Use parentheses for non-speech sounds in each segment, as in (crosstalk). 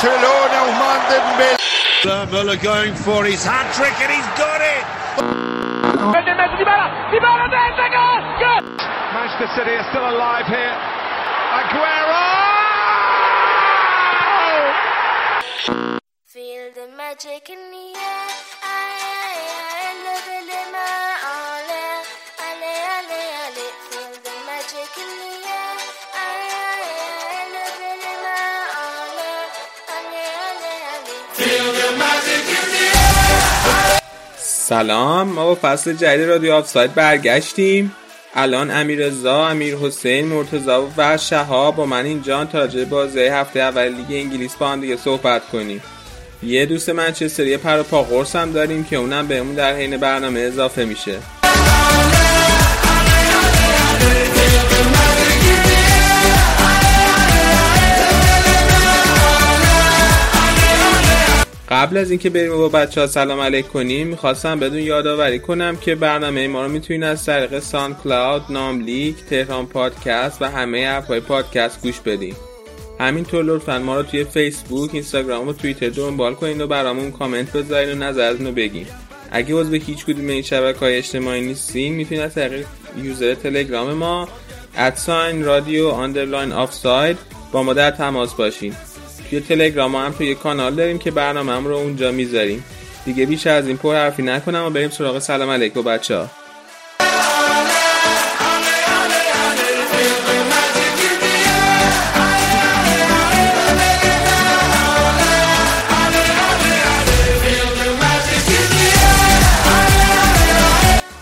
Barcelona, Ousmane Dembele. Muller going for his hat trick and he's got it. Manchester City are still alive here. Aguero! Feel the magic in the air. سلام. ما با فصل جدید رادیو آفساید برگشتیم. الان امیر رضا امیر حسین مرتضا و شهاب با من اینجا تا راجع بازی هفته اول لیگ انگلیس با هم دیگه صحبت کنیم. یه دوست منچستری پر و پا قرص هم داریم که اونم بهمون در حین برنامه اضافه میشه. قبل از اینکه بریم با بچه ها سلام علیک کنیم می‌خواستم بهتون یادآوری کنم که برنامه ما رو می‌تونید از طریق SoundCloud، ناملیک، تهران پادکست و همه اپهای پادکست گوش بدین. همینطور لطفا ما رو توی فیسبوک، اینستاگرام و توییتر دنبال کنید و برامون کامنت بذارین و نظرتون رو بگین. اگه عضو هیچ کدوم این شبکه های اجتماعی نیستین می‌تونید از طریق user تلگرام ما at sign رادیو underline آفساید با ما در تماس باشین. توی تلگرام هم توی کانال داریم که برنامه هم رو اونجا می‌ذاریم. دیگه بیش از این پر حرفی نکنم و بریم سراغ سلام علیکم بچه ها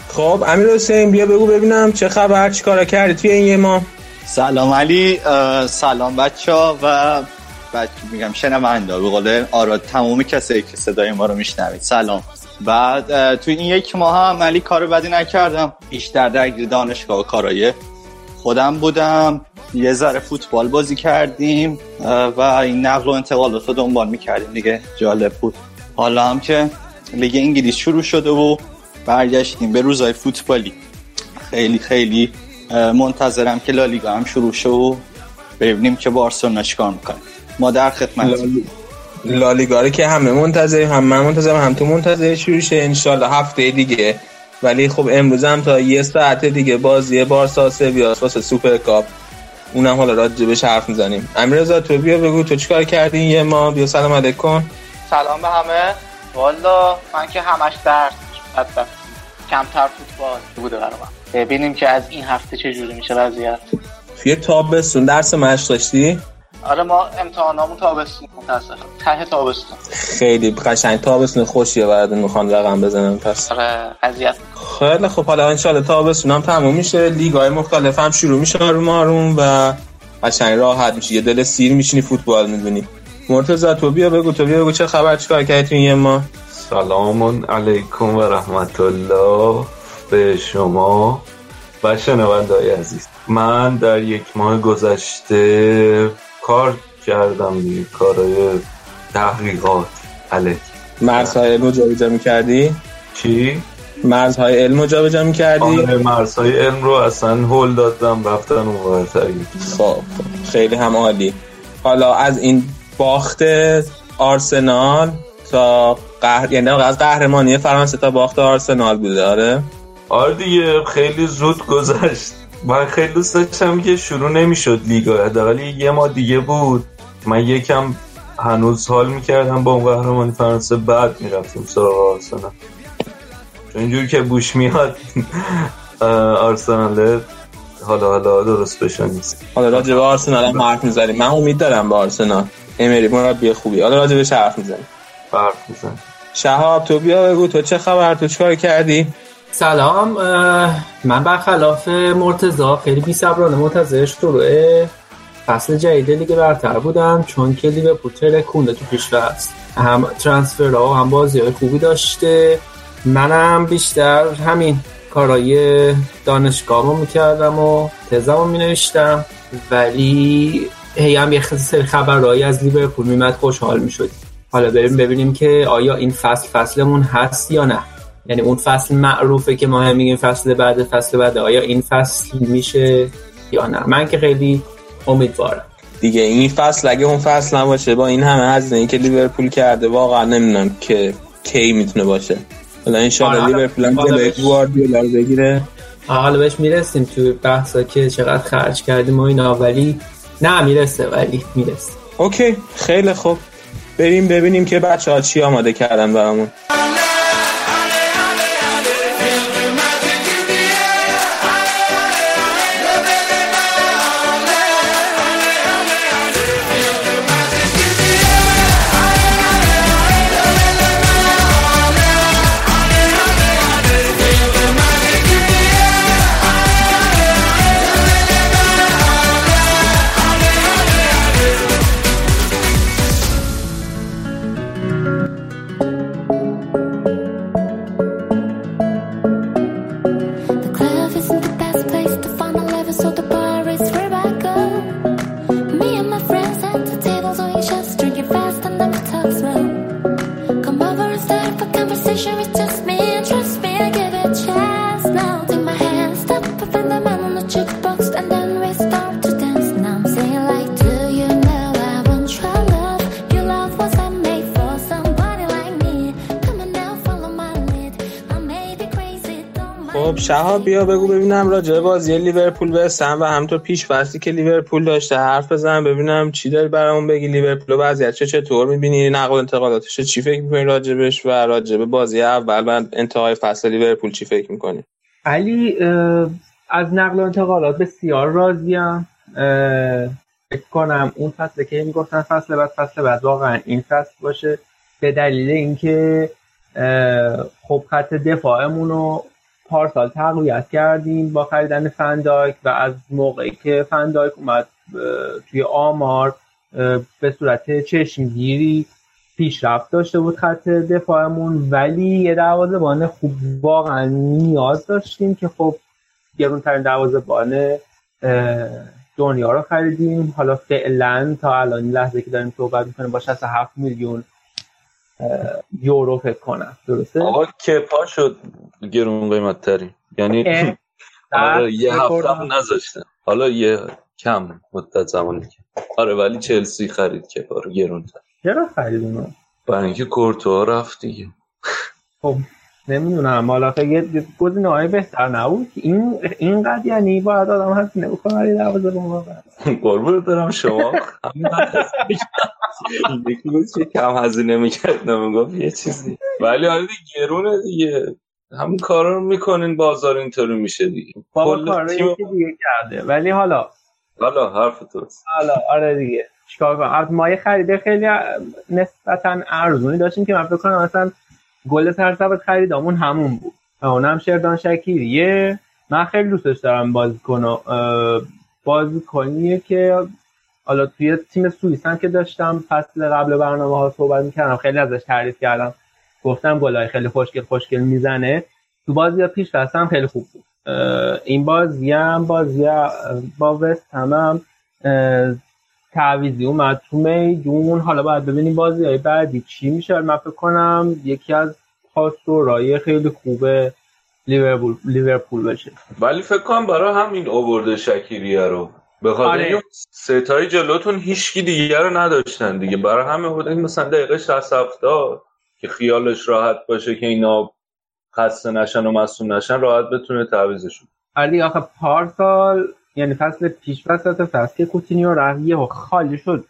خب امیر حسین بیا بگو ببینم چه خبر چیکارا کردی توی این یه ماه؟ سلام علی سلام بچه ها و بچه میگم شنونده به قول آراد تمام کسایی که صدای ما رو میشنوید. سلام. بعد توی این یک ماه هم علی کار بدی نکردم. بیشتر درگیر دانشگاه و کارای خودم بودم. یه ذره فوتبال بازی کردیم و این نقل و انتقالات رو دنبال می‌کردیم. دیگه جالب بود. حالا هم که لیگ انگلیس شروع شده و برگشتیم به روزای فوتبالی. خیلی خیلی منتظرم که لالیگا هم شروع شه و ببینیم که بارسلونا چیکار می‌کنه. ما در خدمت. لالیگا رو که همه منتظریم هم من منتظرم هم تو منتظر شروع شه انشالله هفته دیگه. ولی خب امروز هم تا یه ساعت دیگه بازی بارسا سویاست واسه Super Cup. اونم حالا راجبش حرف می‌زنیم. امیررضا تو بیا بگو تو چیکار کردی این یه ماه؟ بیا سلام علیکم. سلام به همه. والا من که همش درس کمتر فوتبال بوده برای من ببینیم که از این هفته چه جوری میشه وضعیت. توی تابستون درس مشق داشتی؟ آره ما امتحانامون تابستون متاسفم ته تابستون. خیلی قشنگ. تابستون خوشیه براتون می‌خوان رقم بزنم پس. آره اذیت. خیلی خب حالا انشالله تابستون هم تموم میشه. لیگ های مختلف هم شروع میشه آروم آروم و قشنگ راحت میشه. یه دل سیر میشینی فوتبال می‌دونی مرتضی تو بیا بگو. تو بیا بگو چه خبر چیکار کردی تو این یه ماه؟ سلام علیکم و رحمت الله به شما و شنوندهای عزیز. من در یک ماه گذشته کار کردم دیگه کارهای تحقیقات. علیک مرزهای علم رو جابجا می‌کردی؟ چی؟ مرزهای علم رو جابجا می‌کردی؟ آره مرزهای علم رو اصلا هل دادم رفتن اون خب خب. خیلی هم عالی. حالا از این باخت آرسنال تا قهر یعنی از قهرمانی فرانسه تا باخت آرسنال بوده آره؟ آره دیگه خیلی زود گذشت. من خیلی دوست داشتم که شروع نمی‌شد لیگا حداقل یه ما دیگه بود. من یکم هنوز حال می‌کردم با اون قهرمانی فرانسه بعد می‌رفتیم سراغ آرسنال. چون اینجور که بوش میاد (laughs) آرسنال حالا حالا درست بشه نیست. حالا راجع به آرسنال هم حرف می‌زنیم. من امید دارم به آرسنال. امری مربی خوبی. حالا راجع بهش حرف می‌زنیم. حرف میزن شهاب تو بیا بگو. تو چه خبر؟ تو چیکار کردی؟ سلام من برخلاف مرتضا خیلی بی صبرانه منتظر شروع فصل جدید لیگ برتر بودم چون که لیورپول ترکونده تو پیشرو است هم ترانسفرها و هم بازی های خوبی داشته. منم بیشتر همین کارهای دانشگاه می‌کردم و تزمو مینوشتم. ولی هی هم یه سری خبرهایی از لیورپول میمد خوشحال می‌شدیم. حالا بریم ببینیم که آیا این فصل فصلمون هست یا نه. یعنی اون فصل معروفه که ما هم میگیم فصل بعد فصل بعد. آیا این فصل میشه یا نه؟ من که خیلی امیدوارم. دیگه این فصل اگه اون فصل نباشه با این همه هزینه که لیورپول کرده واقعا نمی‌دونم که کی می‌تونه باشه. حالا ان آره، لیورپول هم گواردیولا رو بگیره. حالا بهش می‌رسیم تو بحثا که چقدر خرج کردیم و اینا ولی نه می‌رسه ولی می‌رسه. اوکی خیلی خوب. بریم ببینیم که بچه ها چی آماده کردن برامون. بیا بگو ببینم راجع بازی لیورپول به و همینطور پیش فصلی که لیورپول داشته حرف بزن ببینم چی داری برامون بگی. لیورپول و چه چطور می‌بینی؟ نقل انتقالاتش چی؟ فکر می‌کنی راجبش و راجع به بازی اول و انتهای فصل لیورپول چی فکر می‌کنی؟ علی از نقل و انتقالات بسیار راضیم فکر کنم اون فصل که می‌گفتن فصل بعد فصل بعد واقعا این فصل باشه. به دلیل اینکه خب خط دفاعمون رو پارسال تقویت کردیم با خریدن فندایک و از موقعی که فندایک اومد توی آمار به صورت چشمگیری پیشرفت داشته بود خط دفاعمون. ولی یه دروازه‌بان خوب واقعا نیاز داشتیم که خب گرونترین دروازه‌بان دنیا رو خریدیم. حالا فعلا تا الان لحظه که داریم صحبت می‌کنیم با 67 میلیون یورو فکر کنم. درسته؟ آقا کپا شد گرون قیمت تری یعنی (laughs) آره یه هفته. هم نذاشتن حالا یه کم مدت زمانی که. آره ولی چلسی خرید کپا رو گرون تر چرا خریدیم اونو؟ برای اینکه کورتوا رفت دیگه. خب. نمی‌دونم. حالا یه گزینه های بهتر نبود. این اینقدر یعنی باید آدم هزینه بکنه دروازه واقعا قربون دارم شما. (laughs) یکی بود که کم هزینه می‌کرد نمی‌گفت یه چیزی. ولی آره دیگه گرونه دیگه. همین کارا رو می‌کنین بازار اینطوری میشه دیگه. بابا کل کار تیم- یکی دیگه کرده. ولی حالا حالا حرف تو حالا آره دیگه. چیکار کنم؟ از ما یه خریده خیلی نسبتا ارزونی داشتیم که من فکر کنم مثلا گل سرسبت خریدامون همون بود. اونم شردان شکیریه. من خیلی دوستش دارم بازی کنم بازی کنیه که حالا توی تیم سوئیس که داشتم فصل قبل برنامه ها صحبت می‌کردم خیلی ازش تعریف کردم. گفتم گلای خیلی خوشگل خوشگل می‌زنه. تو بازی پیش فصل هم خیلی خوب بود. این بازی هم بازی با وست هم, هم تعویزی اومد تو میدون. حالا باید ببینیم بازی های بعدی چی میشه. من فکر کنم یکی از پاسورای خیلی خوب لیورپول لیورپول بشه. ولی فکر کنم برای همین اوورده شکیریه رو. به خاطر آره. ستای جلوتون هیچکی دیگه رو نداشتن دیگه. برای همین بوده مثلا دقیقه 60 70 که خیالش راحت باشه که اینا خسته نشن و مصوم نشن راحت بتونه تعویزشون ولی آخه پارسال یعنی فصل پیش فصل فصل که کوتینیو رفت خالی شد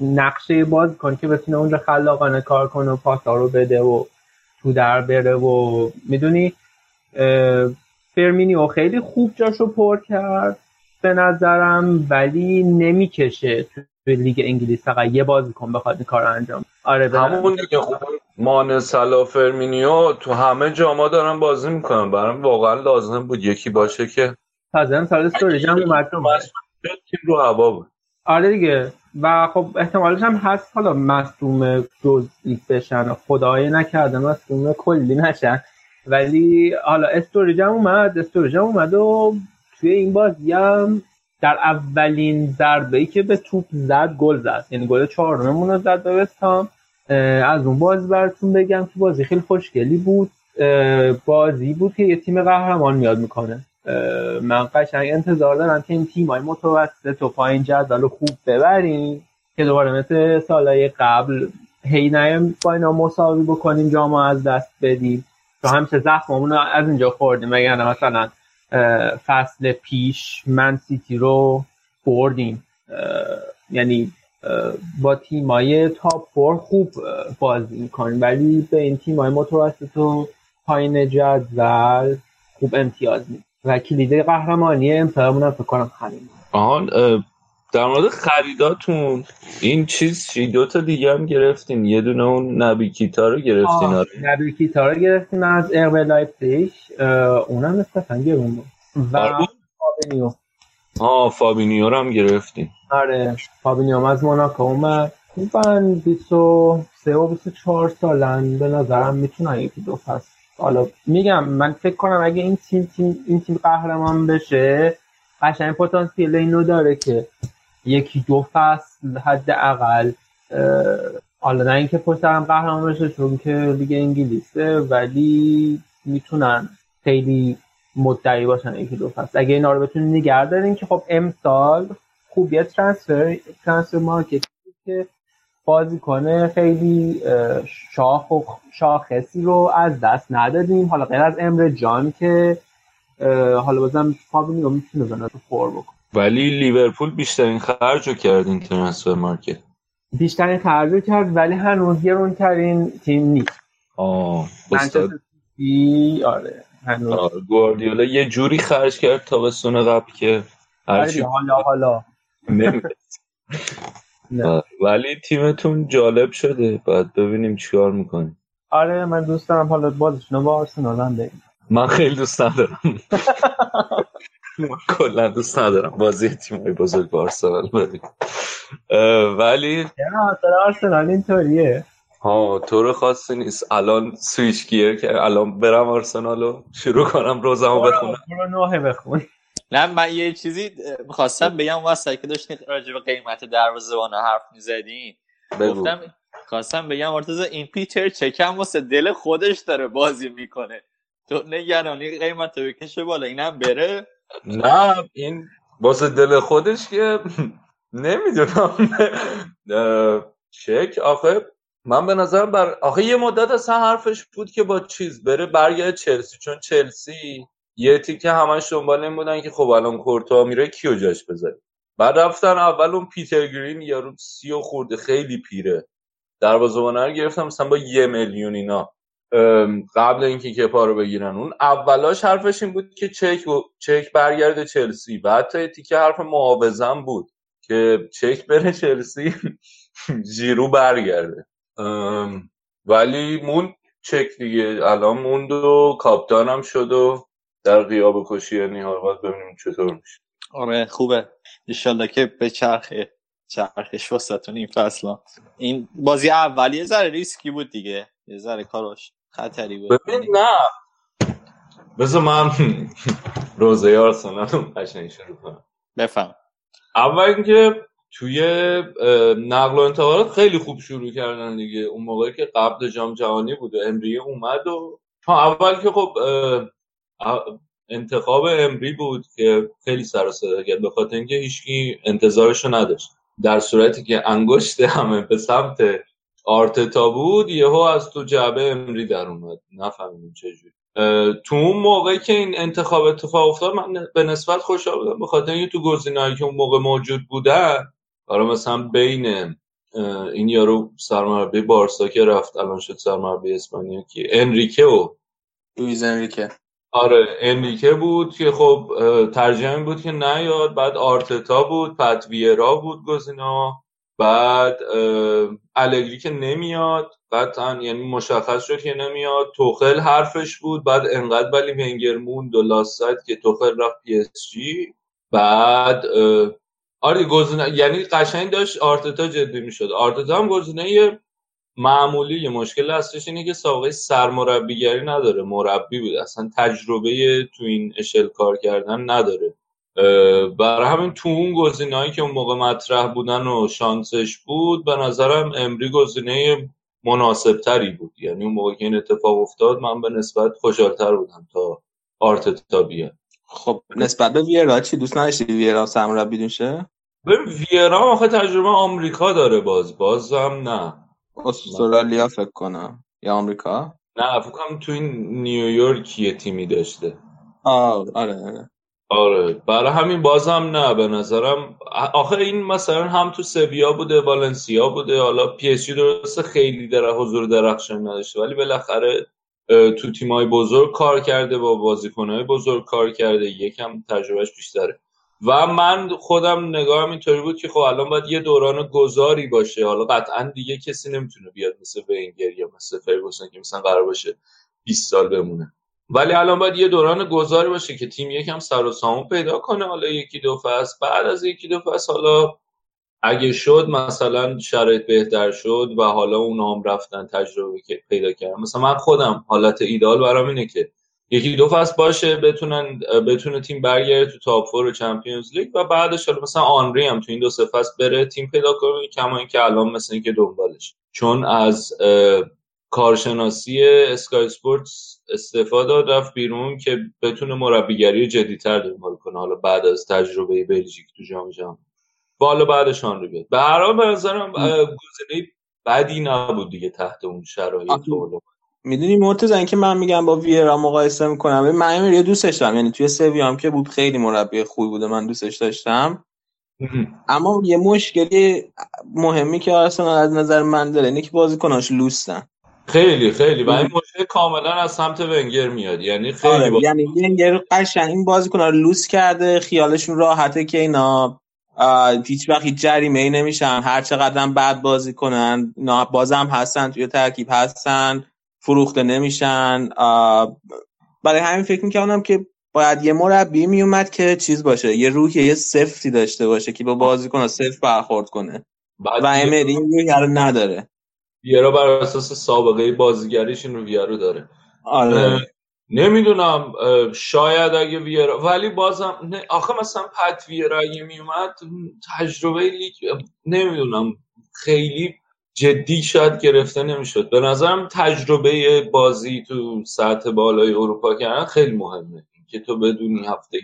نقشه باز کن که بتونه اونجا خلاقانه کار کنه و پاسا رو بده و تو در بره و می‌دونی فرمینیو خیلی خوب جاشو پر کرد به نظرم ولی نمی‌کشه تو لیگ انگلیس فقط یه بازیکن بخواد این کار انجام آره همون دیگه خوب. مانه صلاح فرمینیو تو همه جاما دارن بازی می‌کنن. برام واقعا لازم بود یکی باشه که تازه امسال استوریج هم اومد تو تیم رو هوا بود. آره دیگه. و خب احتمالش هم هست. حالا مصدوم جزئی بشن. خدای نکرده مصدوم کلی نشن. ولی حالا استوریج هم اومد. استوریج هم اومد و توی این بازی هم در اولین ضربه ای که به توپ زد گل زد. یعنی گل چهارممون رو زد به وستهام از اون بازی براتون بگم که بازی خیلی خوشگلی بود. بازی بود که یه تیم قهرمان میاد می‌کنه. من قشنگ انتظار دارم که این تیم های متوسط و پایین جدول خوب ببریم که دوباره مثل سالهای قبل هی نیم با اینا مساوی بکنیم جام از دست بدیم. تو همیشه زخممون از اینجا خوردیم. مگر مثلا فصل پیش من سیتی رو بردیم. یعنی با تیمای تاپ فور خوب بازی می‌کنیم. ولی به این تیمای متوسط و پایین جدول خوب امتیاز میدیم. و کلید قهرمانی امسالمون هم فکر کنم همین. آهان اه، در مورد خریداتون این چیز چی؟ دو تا دیگه هم گرفتین. یه دونه اون نبی کیتا رو گرفتین آره. نبی کیتا رو گرفتیم از آربی لایپزیگ اونم نسبتا گرون بود. و آره. فابینیو آه فابینیو رو هم گرفتین. آره فابینیو از موناکو اومد. خوبن 23 و 24 سالن به نظرم می‌تونن یکی دو فصل حالا میگم من فکر کنم اگه این تیم, تیم این تیم قهرمان بشه قشنگ پتانسیل اینو داره که یکی دو فصل حداقل حالا نه اینکه پشت هم قهرمان بشه چون که لیگ انگلیسه ولی می‌تونن خیلی مدعی باشن یکی دو فصل. اگه اینا رو بتونین نگه که خب امسال خوبیت ترانسفر ترانسفر مارکت که بازیکن خیلی شاخ و شاخصی رو از دست ندادیم. حالا غیر از امر جان که حالا بازم فابینیو می‌تونه بنا تو فور بکن ولی لیورپول بیشترین خرج رو کرد این transfer market. بیشترین خرج رو کرد ولی هنوز گرونترین تیم نیست. آه استاد. آره هنوز. گواردیولا یه جوری خرج کرد تابستون قبل که آره هرچی دیگه، حالا حالا. (laughs) نه. ولی تیمتون جالب شده. باید ببینیم چیکار می‌کنیم. آره من دوست دارم حالا بازشون رو با آرسنال هم من خیلی دوست ندارم. (laughs) من کلا دوست ندارم بازی تیمای بزرگ با آرسنال ولی آرسنال اینطوریه. ها طور خاصی نیست. الان سویچ گیر که الان برم آرسنال رو شروع کنم روزمو بخونم. برو نوحه بخون. نه من یه چیزی می‌خواستم بگم واسه که داشتین راجع به قیمت دروازه‌بان حرف می‌زدین گفتم خواستم بگم مرتضی این پیتر چکم واسه دل خودش داره بازی می‌کنه. تو نگرانی قیمت رو بکشه بالا اینم بره؟ نه این واسه دل خودش که (laughs) نمی‌دونم. چک آخه من به نظرم بر آخه یه مدت اصلا حرفش بود که با چیز بره برگرد چلسی چون چلسی یه تیکه همش دنبال این بودن که خب الان کورتوا میره کیو جاش بذاری بعد رفتن اول اون پیتر گرین یارو سی و خورده خیلی پیره. دروازه‌بان رو گرفتم مثلا با یه میلیون اینا. قبل اینکه کپا رو بگیرن. اون اولاش حرفش این بود که چک و- چک برگرده چلسی. بعد یه تیکه حرف معاوضم بود که چک بره چلسی (laughs) ژیرو برگرده. ولی موند چک دیگه. الان موند و کاپتانم شد و در غیاب کشی یعنی حالا باید ببینیم چطور میشه. آره خوبه. انشالله که به چرخه چرخش واسهتون این فصل این بازی اولی یه ذره ریسکی بود دیگه. یه ذره کاراش خطری بود. ببین نه. بذار من (laughs) روزه آرسنال رو قشنگ شروع کنم. بفهم. اول اینکه توی نقل و انتقالات خیلی خوب شروع کردن دیگه. اون موقعی که قبل جام جهانی بود و امریه اومد و ها، اول که خب انتخاب امری بود که خیلی سر صدا کرد. به خاطر اینکه هیچکی انتظارشو نداشت. در صورتی که انگشت همه به سمت آرتتا بود یهو از تو جعبه امری در اومد. نفهمیدیم چجوری تو اون موقعی که این انتخاب اتفاق افتاد من به نسبت خوشحال بودم. به خاطر اینکه تو گزینه‌هایی که اون موقع موجود بودن برای مثلا بین این یارو سرمربی بارسا که رفت الان شد سرمربی اسپانیا که انریکه و لویز انریکه. آره انریکه بود که خب ترجیحم بود که نیاد بعد آرتتا بود پت ویرا بود گزینه بعد الگری که نمیاد قطعا یعنی مشخص شد که نمیاد. توخل حرفش بود بعد انقدر ولی ونگر موند و لاست که توخل رفت پی اس جی. بعد آره گزینه یعنی قشنگ داشت آرتتا جدی می‌شد. آرتتا هم گزینه معمولی یه مشکل اصلیش اینه که سابقه سرمربیگری نداره. مربی بود اصلا تجربه تو این اشل کار کردن نداره. برای همین تو اون گزینه‌هایی که اون موقع مطرح بودن و شانسش بود به نظرم امری گزینه مناسب تری بود. یعنی اون موقع که این اتفاق افتاد من به نسبت خوشحالتر بودم تا آرتتا بیاد. خب نسبت به ویرا چی؟ دوست نداشتی ویرا سرمربی میشه ببین ویرا آخه تجربه آمریکا داره باز. باز هم نه. استرالیا فکر کنم. یا آمریکا؟ نه فکر کنم تو این نیویورک یه تیمی داشته. آره آره. آره. برای همین بازم نه به نظرم. آخه این مثلا هم تو سویا بوده والنسیا بوده. حالا پی اس جی درسته خیلی در حضور درخشان نداشته ولی بالاخره تو تیمای بزرگ کار کرده با بازیکنهای بزرگ کار کرده. یکم تجربهش بیشتره. و من خودم نگاهم اینطوری بود که خب الان باید یه دوران گذاری باشه. حالا قطعا دیگه کسی نمی‌تونه بیاد مثل ونگر یا مثل فرگوسن که مثلا قرار باشه 20 سال بمونه. ولی الان باید یه دوران گذاری باشه که تیم یکم سر و سامون پیدا کنه. حالا یکی دو فصل بعد از یکی دو فصل حالا اگه شد مثلا شرایط بهتر شد و حالا اونا هم رفتن تجربه پیدا کردن. مثلا من خودم حالت ایده‌آل برام اینه که یکی دو فصل باشه بتونن بتونه تیم برگرده تو top four Champions League و بعدش حالا مثلا آنری هم تو این دو سه فصل بره تیم پیدا کنه کما اینکه الان مثل اینکه دنبالش. چون از کارشناسی اسکای اسپورتس استعفا داد رفت بیرون که بتونه مربیگری جدیتر دنبال کنه حالا بعد از تجربه بلژیک تو جام جهانی. و حالا بعدش آنری بیاد. به هر حال به نظرم گزینه بدی نبود دیگه تحت اون شرایط. می‌دونی مرتضی اینکه من میگم با ویرا مقایسه می‌کنم. من امیر دوستش دارم. یعنی توی سویا هم که بود خیلی مربی خوبی بوده من دوستش داشتم. اما یه مشکلی مهمی که آرسنال از نظر من داره اینه که بازیکناش لوستن خیلی خیلی. و این مشکل کاملا از سمت ونگر میاد. یعنی خیلی آره با... یعنی ونگر قشنگ این بازیکن‌ها رو لوس کرده خیالشون راحته که اینا هیچ وقت هیچ جریمه ای نمیشن. هر چقدر بد بازی کنن اینا بازم هستن توی ترکیب هستن. فروخته نمیشن. برای همین فکر می‌کردم که باید یه مربی میومد که چیز باشه یه روحیه یه سفتی داشته باشه که با بازیکن صفر برخورد کنه. و امری این رو نداره. ویرا بر اساس سابقه بازیگریش این رو ویرا داره. آره. نمی‌دونم شاید اگه ویرا ولی بازم نه آخه مثلا پت ویرا اگه میومد تجربه لیگ نمی‌دونم خیلی جدی شاید گرفته نمی‌شد. به نظرم تجربه بازی تو سطح بالای اروپا کردن خیلی مهمه. که تو بدونی هفته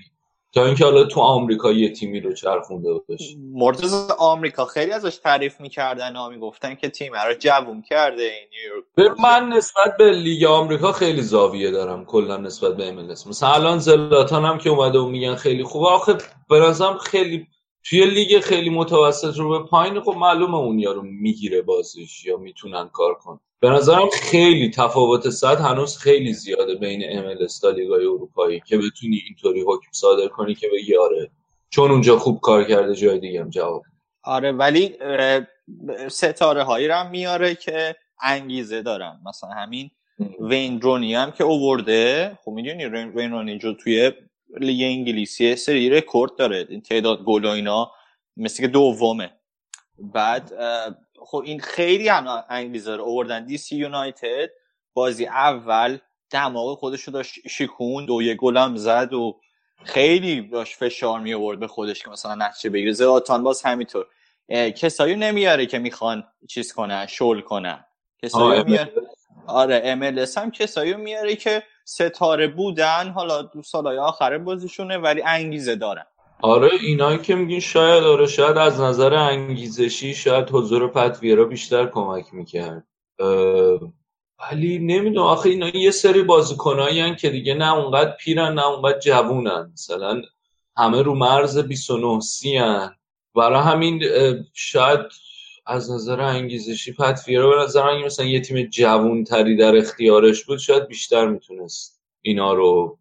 تا اینکه حالا تو آمریکا یه تیمی رو چرخونده باشی. مرتضی آمریکا خیلی ازش تعریف می‌کردن و می‌گفتن که تیم رو جوون کرده این نیویورک به من نسبت به لیگ آمریکا خیلی زاویه دارم. کلا نسبت به MLS مثلا الان زلاتان هم که اومده و میگن خیلی خوبه. آخه نظرم خیلی توی لیگ خیلی متوسط رو به پایین خب معلومه اون یارو می‌گیره بازیش یا می‌تونن کار کنن. به نظرم خیلی تفاوت سطح هنوز خیلی زیاده بین MLS تا لیگای اروپایی که بتونی اینطوری حکم صادر کنی که به یاره چون اونجا خوب کار کرده جای دیگه هم جواب آره ولی ستاره هایی رو هم میاره که انگیزه دارن. مثلا همین وین رونی هم که اوورده. خب می‌دونی وین رونی جو توی لیگ انگلیسی یه سری رکورد داره این تعداد گل و اینا مثل که دومه. بعد خب این خیلی هم انگیزه داره اووردن دی سی یونایتد بازی اول دماغ خودش رو داشت شکوند و یه گل هم زد و خیلی داشت فشار می آورد به خودش که مثلا نتیجه بگیره. زلاتان باز همینطور. کسایی نمیاره که می‌خوان چیز کنن شل کنن. کسایی میاره آره MLS هم کسایی میاره که ستاره بودن حالا دو سالهای آخر بازیشونه ولی انگیزه دارن. آره اینایی که میگین شاید آره شاید از نظر انگیزشی شاید حضور پت ویرا بیشتر کمک می‌کرد. ولی نمی‌دونم آخه اینا یه سری بازیکنایی که دیگه نه اونقدر پیرن نه اونقدر جوونن. مثلا همه رو مرز 29 30 هن. برای همین شاید از نظر انگیزشی پت ویرا به نظر من مثلا یه تیم جوون تری در اختیارش بود شاید بیشتر می‌تونست اینا رو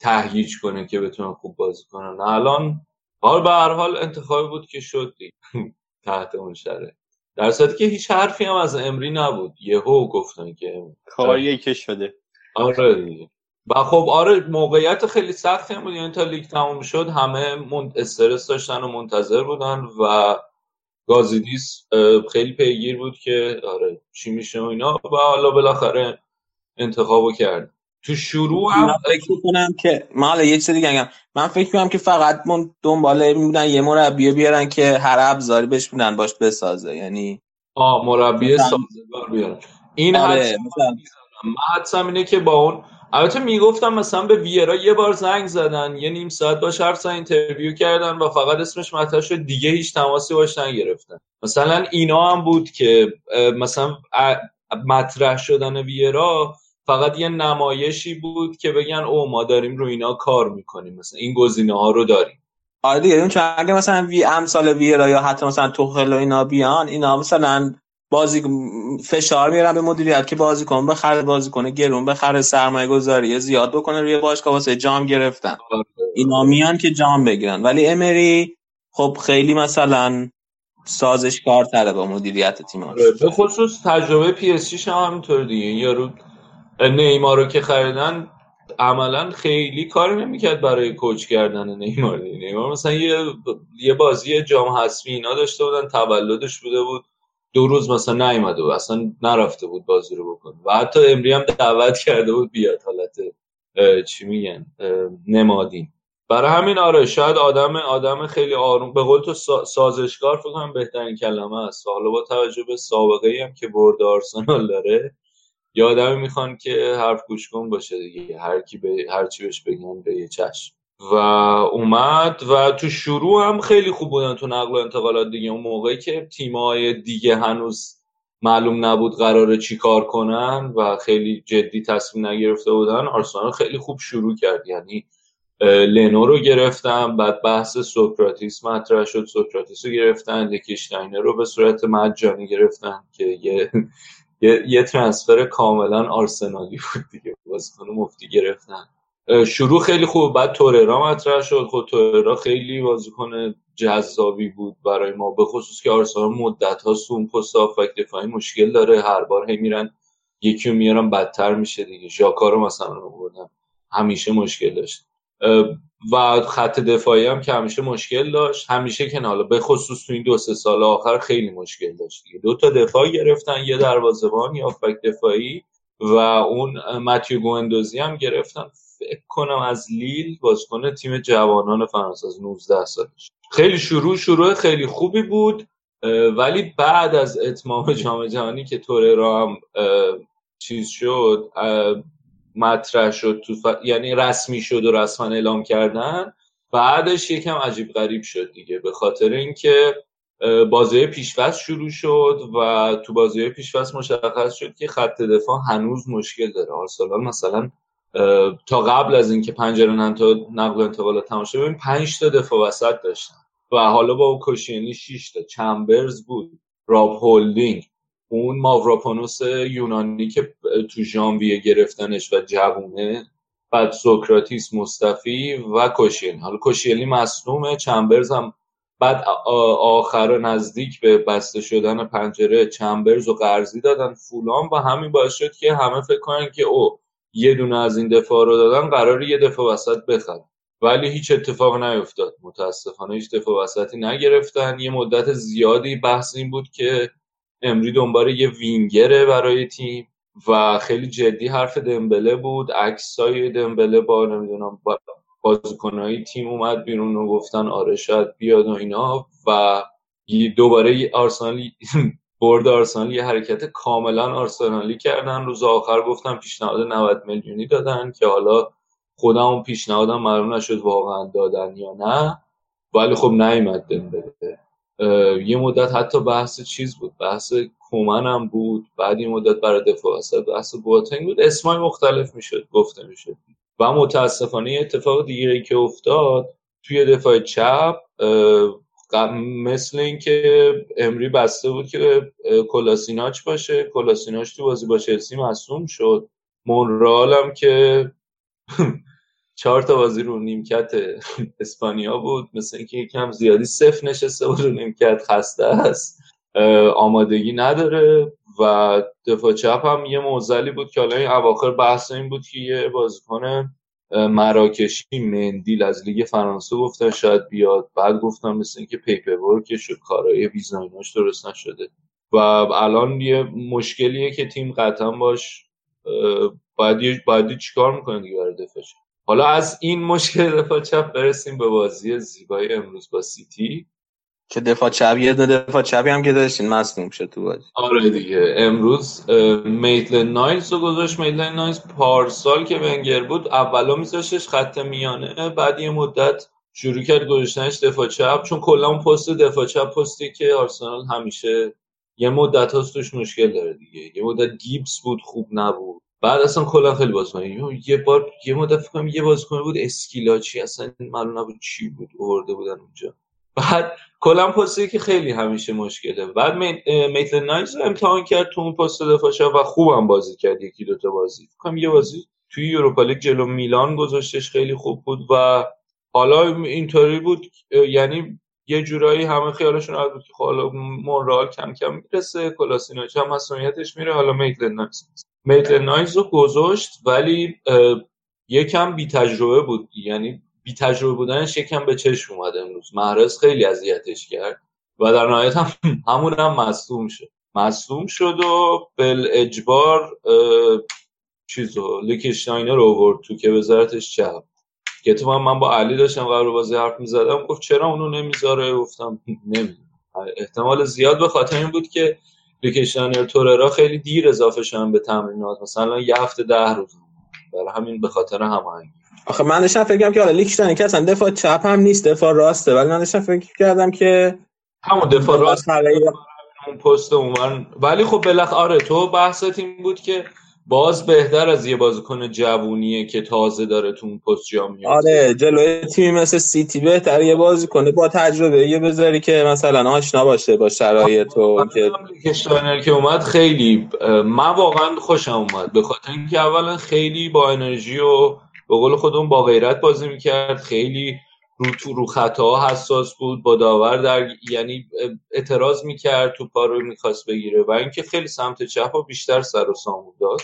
تهییج کنه که بتونن خوب بازی کنن. الان حال به هر حال انتخابی بود که شد. (laughs) تحت اون شرایط. در صورتی که هیچ حرفی هم از امری نبود. یهو گفتن که کاریه که شده. آره دیگه. و خب آره موقعیت خیلی سختی هم بود. یعنی تا لیگ تموم شد همه. استرس داشتن و منتظر بودن و گازیدیس خیلی پیگیر بود که آره چی میشه و اینا. و حالا بالاخره انتخابو کرد. تو شروع هم من فکر می‌کنم که من حالا یه چیز دیگه میگم. من فکر می‌کنم که فقط من دنبال میبودن یه مربی بیارن که هر ابزاری بهش میدن باش بسازه. یعنی آه مربی سازگار بیارن. این آره من حدسم اینه که با اون البته می‌گفتم مثلا به ویرا یه بار زنگ زدن. یه نیم ساعت باش حرف اینترویو کردن و فقط اسمش مطرح شد. دیگه هیچ تماسی باش نگرفتن. مثلا اینا هم بود که مثلا مطرح شدن ویرا فقط یه نمایشی بود که بگن او ما داریم رو اینا کار می‌کنیم. مثلا این گزینه ها رو داریم. آره دیگه چون اگه مثلا وی امثال ویرا یا حتی مثلا توخل و اینا بیان اینا مثلا بازی فشار میارن به مدیریت که بازیکن بخره بازیکن گرون بخره سرمایه گذاری زیاد بکنه روی باشگاه واسه جام گرفتن. اینا میان که جام بگیرن. ولی امری خب خیلی مثلا سازشکار تره با مدیریت تیم به خصوص تجربه پی اس هم همینطور دیگه. یارو نیمار رو که خریدن عملا خیلی کار نمی‌کرد برای کوچ کردن نیمار. نیمار مثلا یه یه بازی جام حذفی اینا داشته بودن تولدش بوده بود. دو روز مثلا نیومده و اصلا نرفته بود بازی رو بکنه. و حتی امری هم دعوت کرده بود بیاد حالت چی میگن نمادین. برای همین آره شاید آدم آدم خیلی آروم به قول تو سازشکار فکر کنم بهترین کلمه است. حالا با توجه به سابقه ای هم که برد آرسنال داره یا آدمی می‌خوان که حرف گوش کن باشه دیگه. هر کی به هر چی بهش بگن به یه چشم. و اومد و تو شروع هم خیلی خوب بودن تو نقل و انتقالات دیگه. اون موقعی که تیمای دیگه هنوز معلوم نبود قراره چی کار کنن و خیلی جدی تصمیم نگرفته بودن آرسنال خیلی خوب شروع کرد. یعنی لنو رو گرفتن بعد بحث سوکراتیس مطرح شد. سوکراتیس رو گرفتن لیکشتاینر رو به صورت مجانی گرفتن که یه یه, یه transfer کاملا آرسنالی بود دیگه. بازیکن مفتی گرفتن. شروع خیلی خوب. بعد توررا مطرح شد. خود توررا خیلی بازیکن جذابی بود برای ما به خصوص که آرسنال مدت ها تو اون پست هافبک دفاعی مشکل داره. هر بار هی میرن یکی رو میارن بدتر میشه دیگه. ژاکا رو مثلا رو همیشه مشکل داشت. و خط دفاعی هم که همیشه مشکل داشت. همیشه که حالا به خصوص تو این دو سه سال آخر خیلی مشکل داشت دیگه. دو تا دفاع گرفتن. یه دروازه‌بان یا فک دفاعی و اون ماتیو گوندوزی هم گرفتن. فکر کنم از لیل بازیکن تیم جوانان فرانسه از 19 سالش. خیلی شروع شروع خیلی خوبی بود ولی بعد از اتمام جام جهانی که توره را هم چیز شد مطرح شد تو یعنی رسمی شد و رسما اعلام کردن. بعدش یکم عجیب غریب شد دیگه به خاطر اینکه بازی پیشفست شروع شد و تو بازی پیشفست مشخص شد که خط دفاع هنوز مشکل داره. آرسنال مثلا تا قبل از اینکه پنجره نقل و انتقالات تمام شد ببین 5 تا دفاع وسط داشتن. و حالا با کوشینی 6 تا. چمبرز بود راب هولدینگ اون ماوراپانوس یونانی که تو ژانویه گرفتنش و جوونه بعد سوکراتیس مصطفی و کوشیلی حالا کوشیلی مصنومه چمبرز هم بعد آخر نزدیک به بسته شدن پنجره چمبرز و قرضی دادن فولان و همین باعث شد که همه فکر کنن که او یه دونه از این دفاع رو دادن قرار یه دفاع وسط بخرن. ولی هیچ اتفاق نیفتاد. متاسفانه هیچ دفاع وسطی نگرفتن. یه مدت زیادی بحث این بود که امری دنبال یه وینگره برای تیم و خیلی جدی حرف دمبله بود. عکسای دمبله با نمی‌دونم با تیم اومد بیرون و گفتن آره شاید بیاد و اینا. و دوباره آرسنالی برد آرسنال یه حرکت کاملا آرسنالی کردن. روز آخر گفتم پیشنهاد 90 میلیونی دادن که حالا خودم اون پیشنهادم معلوم نشد واقعا دادن یا نه. ولی خب نیومد دمبله یه مدت حتی بحث چیز بود؟ بحث کومن هم بود. بعد این مدت برای دفاع وسط بحث بواتنگ بود. اسمای مختلف می‌شد گفته می‌شد. و متاسفانه اتفاق دیگری که افتاد توی دفاع چپ مثل اینکه امری بسته بود که کلاسیناچ باشه. کلاسیناچ تو بازی با چلسی مصوم شد. مونرال هم که (laughs) چهار تا بازی رو نیمکت اسپانیا بود. مثل اینکه یکم زیادی صفر نشسته بود رو نیمکت خسته است. آمادگی نداره و دفاع چپ هم یه موزلی بود که حالا این اواخر بحث این بود که یه بازیکن مراکشی مندیل از لیگ فرانسه گفتن شاید بیاد. بعد گفتم مثل اینکه پیپر ورک شد کارهای ویزایناش درست نشده. و الان یه مشکلیه که تیم قطعا باش باید باید چیکار می‌کنه دیگه برای دفاع حالا از این مشکل دفاع چپ برسیم به بازی زیبای امروز با سیتی. که دفاع چپ یه دفاع چپی هم که داشتین مصدوم شد تو بازی. آره دیگه. امروز میتل نایلز رو گذاشت. میتل نایلز پارسال که ونگر بود اولا میذاشتش خط میانه بعد یه مدت شروع کرد گذاشتنش دفاع چپ. چون کلا اون پست دفاع چپ پستی که آرسنال همیشه یه مدت هاست توش مشکل داره دیگه. یه مدت گیبس بود خوب نبود. بعد اصلا کلا خیلی بازیکن. یه بار یه مدت فکر کنم یه بازیکن بود اسکیلاچی. اصلا معلوم نبود چی بود آورده بودن اونجا. بعد کلا پستی که خیلی همیشه مشکله. بعد میتل نایز رو امتحان کرد تو اون پست دفاع و خوبم بازی کرد یکی دوتا بازی. فکر یه بازی توی یوروپا لیگ جلو میلان گذاشتش خیلی خوب بود و حالا اینطوری بود یعنی یه جورایی همه خیالشون راحت بود که خب حالا مونرال کم کم می‌رسه کولاشیناچ هم مسئولیتش میره حالا میتلند نایلز. میتلند نایلز رو گذاشت ولی یکم بی تجربه بود. یعنی بی تجربه بودنش یکم به چشم اومد امروز. محرز خیلی اذیتش کرد و در نهایت هم (laughs) همون هم مصدوم شد. مصدوم شد و بالاجبار چیزو لیکشتاینر رو آورد تو که گذاشتش چپ. که تو من با علی داشتم قبل بازی حرف می‌زدم گفت چرا اونو نمی‌ذاره؟ گفتم نمی‌دونم. احتمال زیاد به خاطر این بود که لیکشتاینر توررا خیلی دیر اضافه شدن به تمرینات. مثلا یه هفته ده روز. برای همین به خاطر هماهنگی. آخه من داشتم فکر که حالا لیکشتاینر که اصلا دفاع چپ هم نیست دفاع راسته ولی من داشتم فکر کردم که همون دفاع راست اون پست اونور ولی خب بالاخره آره تو بحثت این بود که باز بهتر از یه بازیکن جوونیه که تازه داره تو اون پست جا میاد آره جلوی تیمی مثل سیتی بهتر یه بازیکن با تجربه یه بذاری که مثلا آشنا باشه با شرایط و که که اومد خیلی من واقعا خوشم اومد. به خاطر اینکه اولا خیلی با انرژی و به قول خودمون با غیرت بازی می‌کرد. خیلی رو تو رو خطاها حساس بود با داور در یعنی اعتراض می‌کرد تو پارو می‌خواست بگیره و اینکه خیلی سمت چپ بیشتر سر و سامون داد.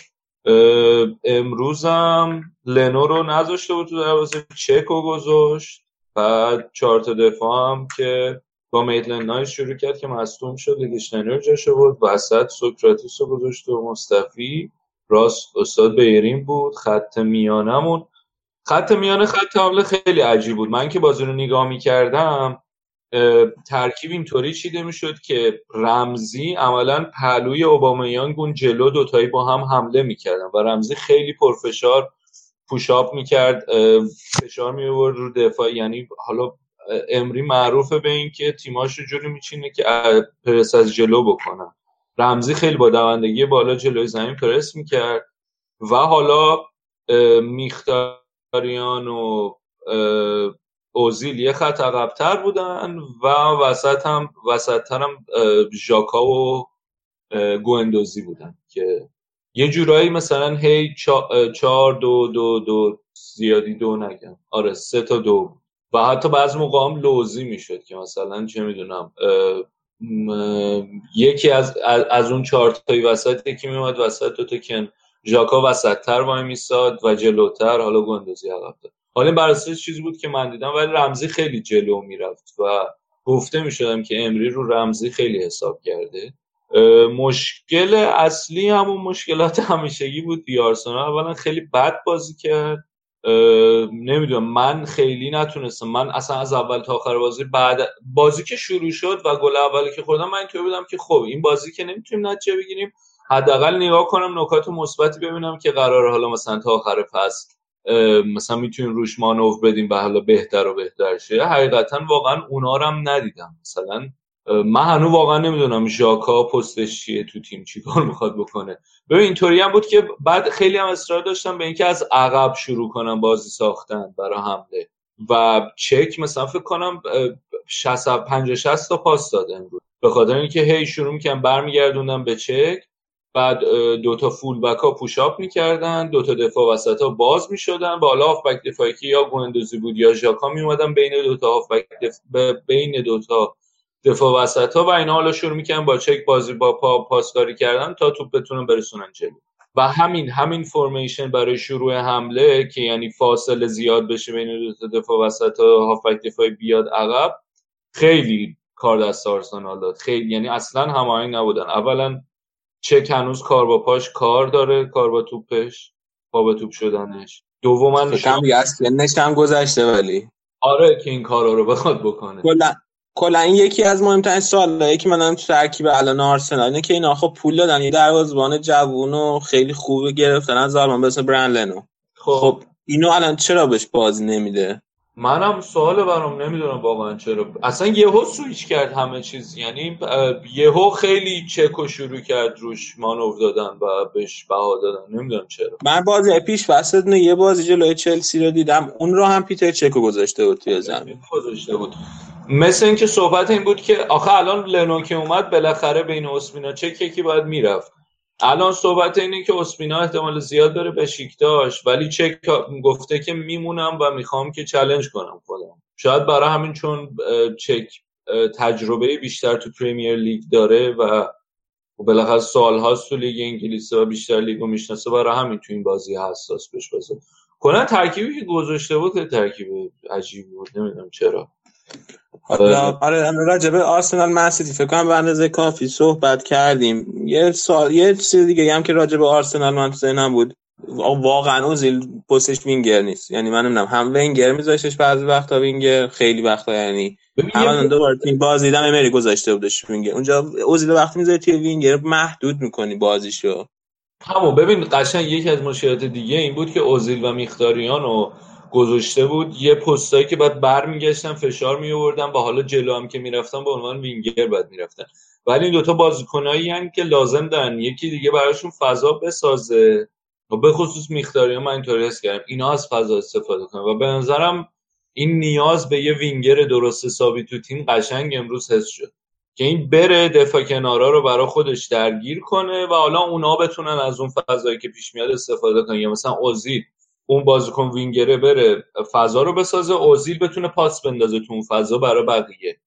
امروزم لنو رو نذاشته بود تو دروازه چک گذاشت. بعد چهار دفاع هم که با میدلند نایس شروع کرد که مصدوم شد لگشتنر جاشه بود وسط سوکراتیس رو گذاشت و مصطفی. راست استاد بیرین بود خط میانمون. خط میانه خط حمله خیلی عجیب بود. من که بازی رو نگاه می‌کردم ترکیب اینطوری چیده می‌شد که رمزی عملا پهلوی اوبامیانگ اون جلو دوتایی با هم حمله می‌کردن و رمزی خیلی پرفشار پوشاپ می‌کرد فشار می رو دفاع. یعنی حالا امری معروفه به این که تیماش رو جوری میچینه که پرس از جلو بکنن. رمزی خیلی با دوندگی بالا جلوی زمین پرس می‌کرد و حالا میختار آریان و اوزیل یه خط عقبتر بودن و وسط هم وسط هم ژاکا و گوندوزی بودن که یه جورایی مثلا هی چهار دو دو دو زیادی دو نگم. آره سه تا دو. و حتی بعض موقع هم لوزی می‌شد که مثلا چه می‌دونم یکی از, از اون چهار تایی وسط یکی میومد وسط دو تا کن. ژاکا وسطتر وای میساد و جلوتر حالا گندوزی عقب داد. حالا بر چیزی بود که من دیدم ولی رمزی خیلی جلو می‌رفت و گفته می‌شدم که امری رو رمزی خیلی حساب کرده. مشکل اصلی همون مشکلات همیشگی بود دی آرسنال اولا خیلی بد بازی کرد. نمی‌دونم. من خیلی نتونستم. من اصلا از اول تا آخر بازی بعد بازی که شروع شد و گل اولی که خوردم من اینطور بودم که خب این بازی که نمی‌تونیم نتیجه بگیریم. حداقل نگاه کنم نکات مثبتی ببینم که قرار حالا مثلا تا آخر فصل مثلا می‌تونیم روش مانور بدیم و حالا بهتر و بهتر شه. حقیقتا واقعا اونا رو هم ندیدم. مثلا من هنوز واقعا نمی‌دونم ژاکا پستش چیه تو تیم چیکار می‌خواد بکنه. ببین اینطوری هم بود که بعد خیلی هم اصرار داشتم به اینکه از عقب شروع کنم بازی ساختن برای حمله. و چک مثلا فکر کنم 60 50 60 تا پاس داد امروز. به خاطر اینکه هی شروع می‌کنم برمیگردوندم به چک بعد دوتا فول بک ها پوشاپ می‌کردن دوتا دفاع وسط ها باز می‌شدن با حالا هافبک دفاعی که یا گوندوزی بود یا ژاکا میومدن بین دوتا هافبک دف... بین دوتا دفاع وسط ها و اینا حالا شروع می‌کنن با چک بازی با پا پاسداری کردن تا توپ بتونن برسونن جلو. و همین همین فرمیشن برای شروع حمله که یعنی فاصله زیاد بشه بین دو دفاع وسط ها هافبک دفاعی بیاد عقب خیلی کار دست آرسنال داد. خیلی یعنی اصلا هماهنگ نبودن. اولا چه هنوز کار با پاش کار داره کار با توپش با به توپ شدنش. دوما نشم هم گذشته ولی. آره که این کارا رو بخواد بکنه. کلا کلا این یکی از مهمترین سوالایی که منم تو ترکیب الان آرسنال اینه که اینا خب پول دادن یه دروازه‌بان جوون و خیلی خوبه گرفتن از آلمان مثل برند لنو خب. خب اینو الان چرا بهش بازی نمیده؟ منم سوال برام نمی‌دونم واقعا چرا. اصلا یهو سویچ کرد همه چیز. یعنی یهو خیلی چکو شروع کرد روش مانور دادن و بهش بها دادن. نمی‌دونم چرا. من بازی پیش وسط یه بازی جلوی چلسی رو دیدم. اون رو هم پیتر چکو گذاشته بود توی زمین. گذاشته بود. مثل اینکه صحبت این بود که آخه الان لنو که اومد بالاخره بین اسپینا چه یکی باید می‌رفت. الان صحبت اینه که اسپینا احتمال زیاد داره به داشت ولی چک گفته که میمونم و می‌خوام که چلنج کنم خودم. شاید برای همین چون چک تجربه بیشتر تو پریمیر لیگ داره و بالاخره سالهاست تو لیگ انگلیس و بیشتر لیگو می‌شناسه برای همین تو این بازی حساس بهش بازه. کلا ترکیبی که گذاشته بود ترکیب عجیبی بود نمی‌دونم چرا. حالا آره الان راجع به آرسنال من سیتی فکر کنم به اندازه کافی صحبت کردیم. یه سوال یه چیز دیگه هم که راجع به آرسنال من تو ذهنم بود. واقعا اوزیل پستش وینگر نیست. یعنی من نمی‌دونم هم وینگر میذاشتش بعضی وقتا وینگر خیلی وقتا یعنی هم الان دوباره تیم بازی دیدم امری گذاشته بودش وینگر. اونجا اوزیل وقتی می‌ذاری توی وینگر محدود می‌کنی بازیشو. همون ببین قشنگ یکی از مشکلات دیگه این بود که اوزیل و میختاریان رو گذاشته بود یه پستایی که بعد برمیگشتن فشار می آوردن و حالا جلو هم که می‌رفتن به عنوان وینگر بعد می‌رفتن. ولی این دوتا بازیکنایی هن که لازم دارن یکی دیگه براشون فضا بسازه. و به خصوص میختاریان من اینطوری حس کردم. اینا از فضا استفاده کنن. و به نظرم این نیاز به یه وینگر درست حسابی تو تیم قشنگ امروز حس شد. که این بره دفاع کنارا رو برای خودش درگیر کنه و حالا اونا بتونن از اون فضایی که پیش میاد استفاده کنن. یا مثلا اوزیل اون بازیکن وینگره بره فضا رو بسازه اوزیل بتونه پاس بندازه تو اون فضا برای بقیه.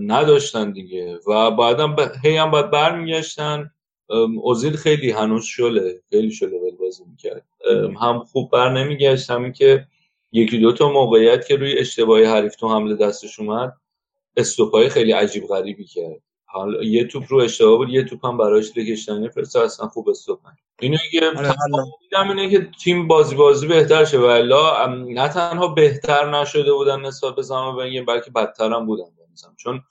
نداشتن دیگه. و بعدم ب... هی هم باید برمیگشتن. اوزیل خیلی هنوز شله خیلی شله ول بازی می‌کرد. هم خوب بر نمیگشت همین که یکی دو تا موقعیت که روی اشتباهی حریف تو حمله دستش اومد استوپای خیلی عجیب غریبی کرد. حالا یه توپ رو اشتباه بود یه توپ هم براش بکشتن فرسته اصلا خوب استوپ نکرد. اینو که اینه که تیم بازی بازی بهتر شه ولی ام، نه تنها بهتر نشده بودن نسبت به زمان ونگر بلکه بدتر هم بودن به نظرم. چون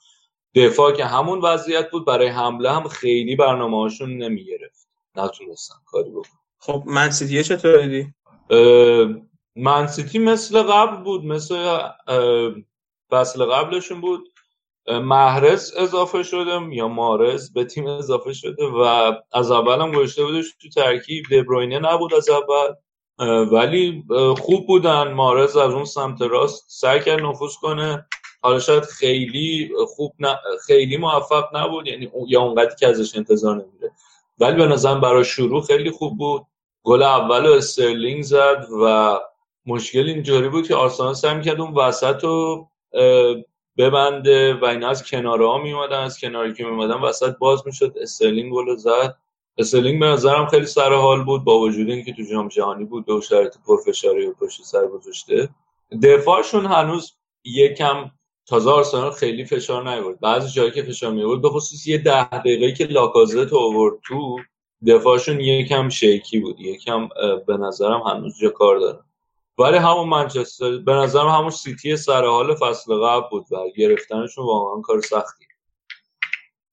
دفاع که همون وضعیت بود برای حمله هم خیلی برنامه هاشون نمی‌گرفت. نتونستن کاری بکنن. خب من سیتی چطور دیدی؟ من سیتی مثل قبل بود مثل فصل قبلشون بود. محرز اضافه شده یا مارز به تیم اضافه شده و از اول هم گذاشته بودش تو ترکیب. دبروینه نبود از اول ولی خوب بودن. مارز از اون سمت راست سعی کرد نفوذ کنه. حالا شاید خیلی خوب نه خیلی موفق نبود یعنی یا اونقدری که ازش انتظار میره ولی به نظرم برای شروع خیلی خوب بود. گل اول استرلینگ زد و مشکل اینجوری بود که آرسنال سعی می‌کرد اون وسط رو ببنده و اینا از کناره ها میومدن از کناری که میومدن وسط باز می‌شد استرلینگ گل زد. استرلینگ به نظرم خیلی سر حال بود با وجود اینکه تو جام جهانی بود و شرایط پرفشاری و پشت سر گذاشته. دفاعشون هنوز یکم تازه آرسنال خیلی فشار نیورد بعضی جایی که فشار میورد به خصوص یه ده دقیقه که لاکازت آورد تو دفاعشون یکم شیکی بود. یکم به نظرم هنوز جا کار داره ولی همون منچستر به نظرم همون سیتی سر حال فصل قبل بود و گرفتنشون واقعا کار سختی.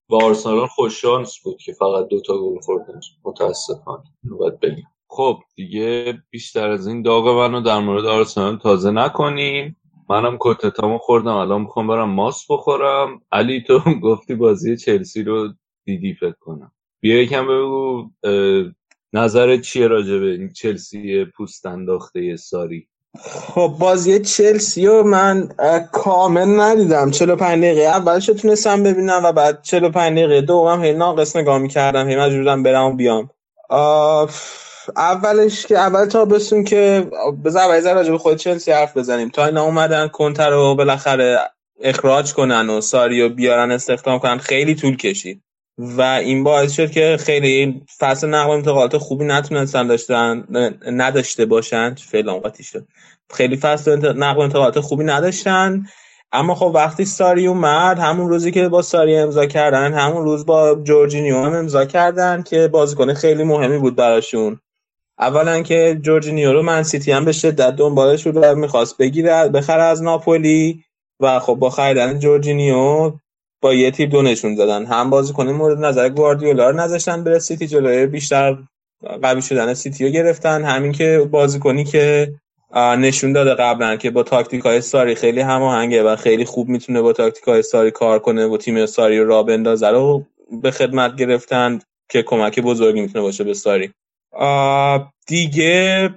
و آرسنال خوششانس بود که فقط دوتا گل خوردن متاسفانه. باید بگیم خب دیگه بیشتر از این داغ منو در مورد آرسنال تازه نکنیم. منم کتتامو خوردم. الان می‌خوام برم ماست بخورم. علی تو (laughs) گفتی بازی چلسی رو دیدی فکر کنم. بیا یکم بگو نظرت چیه راجع به این چلسی پوست انداخته ساری؟ خب بازی چلسی رو من کامل ندیدم. 45 دقیقه اولش تونستم ببینم و بعد 45 دقیقه دوم هی ناقص نگاه می‌کردم. هی مجبورم برم و بیام. اولش که اول تا بسون که بذار اول راجع به خود چلسی حرف بزنیم. تا اینا اومدن کنتر رو بالاخره اخراج کنن و ساری رو بیارن استخدام کنن خیلی طول کشید. و این باعث شد که خیلی فصل نقل انتقالات خوبی نتونستن داشتن نداشته باشن فعلا قاطی شد. خیلی فصل نقل انتقالات خوبی نداشتن. اما خب وقتی ساری اومد همون روزی که با ساری امضا کردن همون روز با جورجینیو هم امضا کردن که بازیکن خیلی مهمی بود براشون. اولا که جورجینیو رو من سیتی هم به شدت دنبالش بود و می‌خواست بگیره بخره از ناپولی و خب با خریدن جورجینیو با یه تیر دو نشون زدن. هم بازیکن مورد نظر گواردیولا رو نذاشتن بره سیتی جلوی بیشتر قوی شدن سیتی رو گرفتن. همین که بازیکنی که نشون داده قبلا که با تاکتیک های ساری خیلی هماهنگه و خیلی خوب می‌تونه با تاکتیک های ساری کار کنه و تیم ساری رو راه بندازه رو به خدمت گرفتن که کمک بزرگی می‌تونه باشه به ساری. دیگه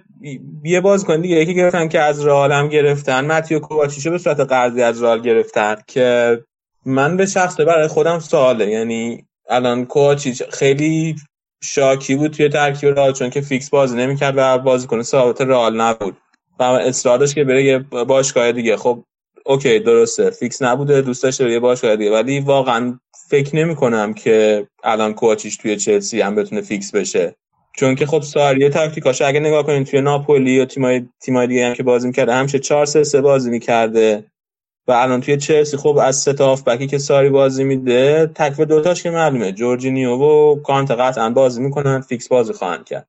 یه بازیکن دیگه یکی گرفتن که از رئال گرفتن. ماتیو کوواچیچو به صورت قرضی از رئال گرفتن که من به شخص برای خودم سواله. یعنی الان کوواچیچ خیلی شاکی بود توی ترکیب رئال چون که فیکس بازی نمی‌کرد و بازیکن ثابت رئال نبود. و اصرار داشت که بره یه باشگاه دیگه. خب OK درسته. فیکس نبوده دوست داشته یه باشگاه دیگه. ولی واقعا فکر نمی کنم که الان کواچیچ توی چلسی هم بتونه فیکس بشه. چون که خب ساری تاکتیکاش اگه نگاه کنین توی ناپولی یا تیمای تیمای دیگه هم که بازی می‌کرده همیشه 4 3 3 بازی می‌کرده. و الان توی چلسی خب از سه تا هافبکی که ساری بازی میده تک دوتاش که معلومه جورجینیو و کانت قطعا بازی می‌کنن فیکس بازی خواهند کرد.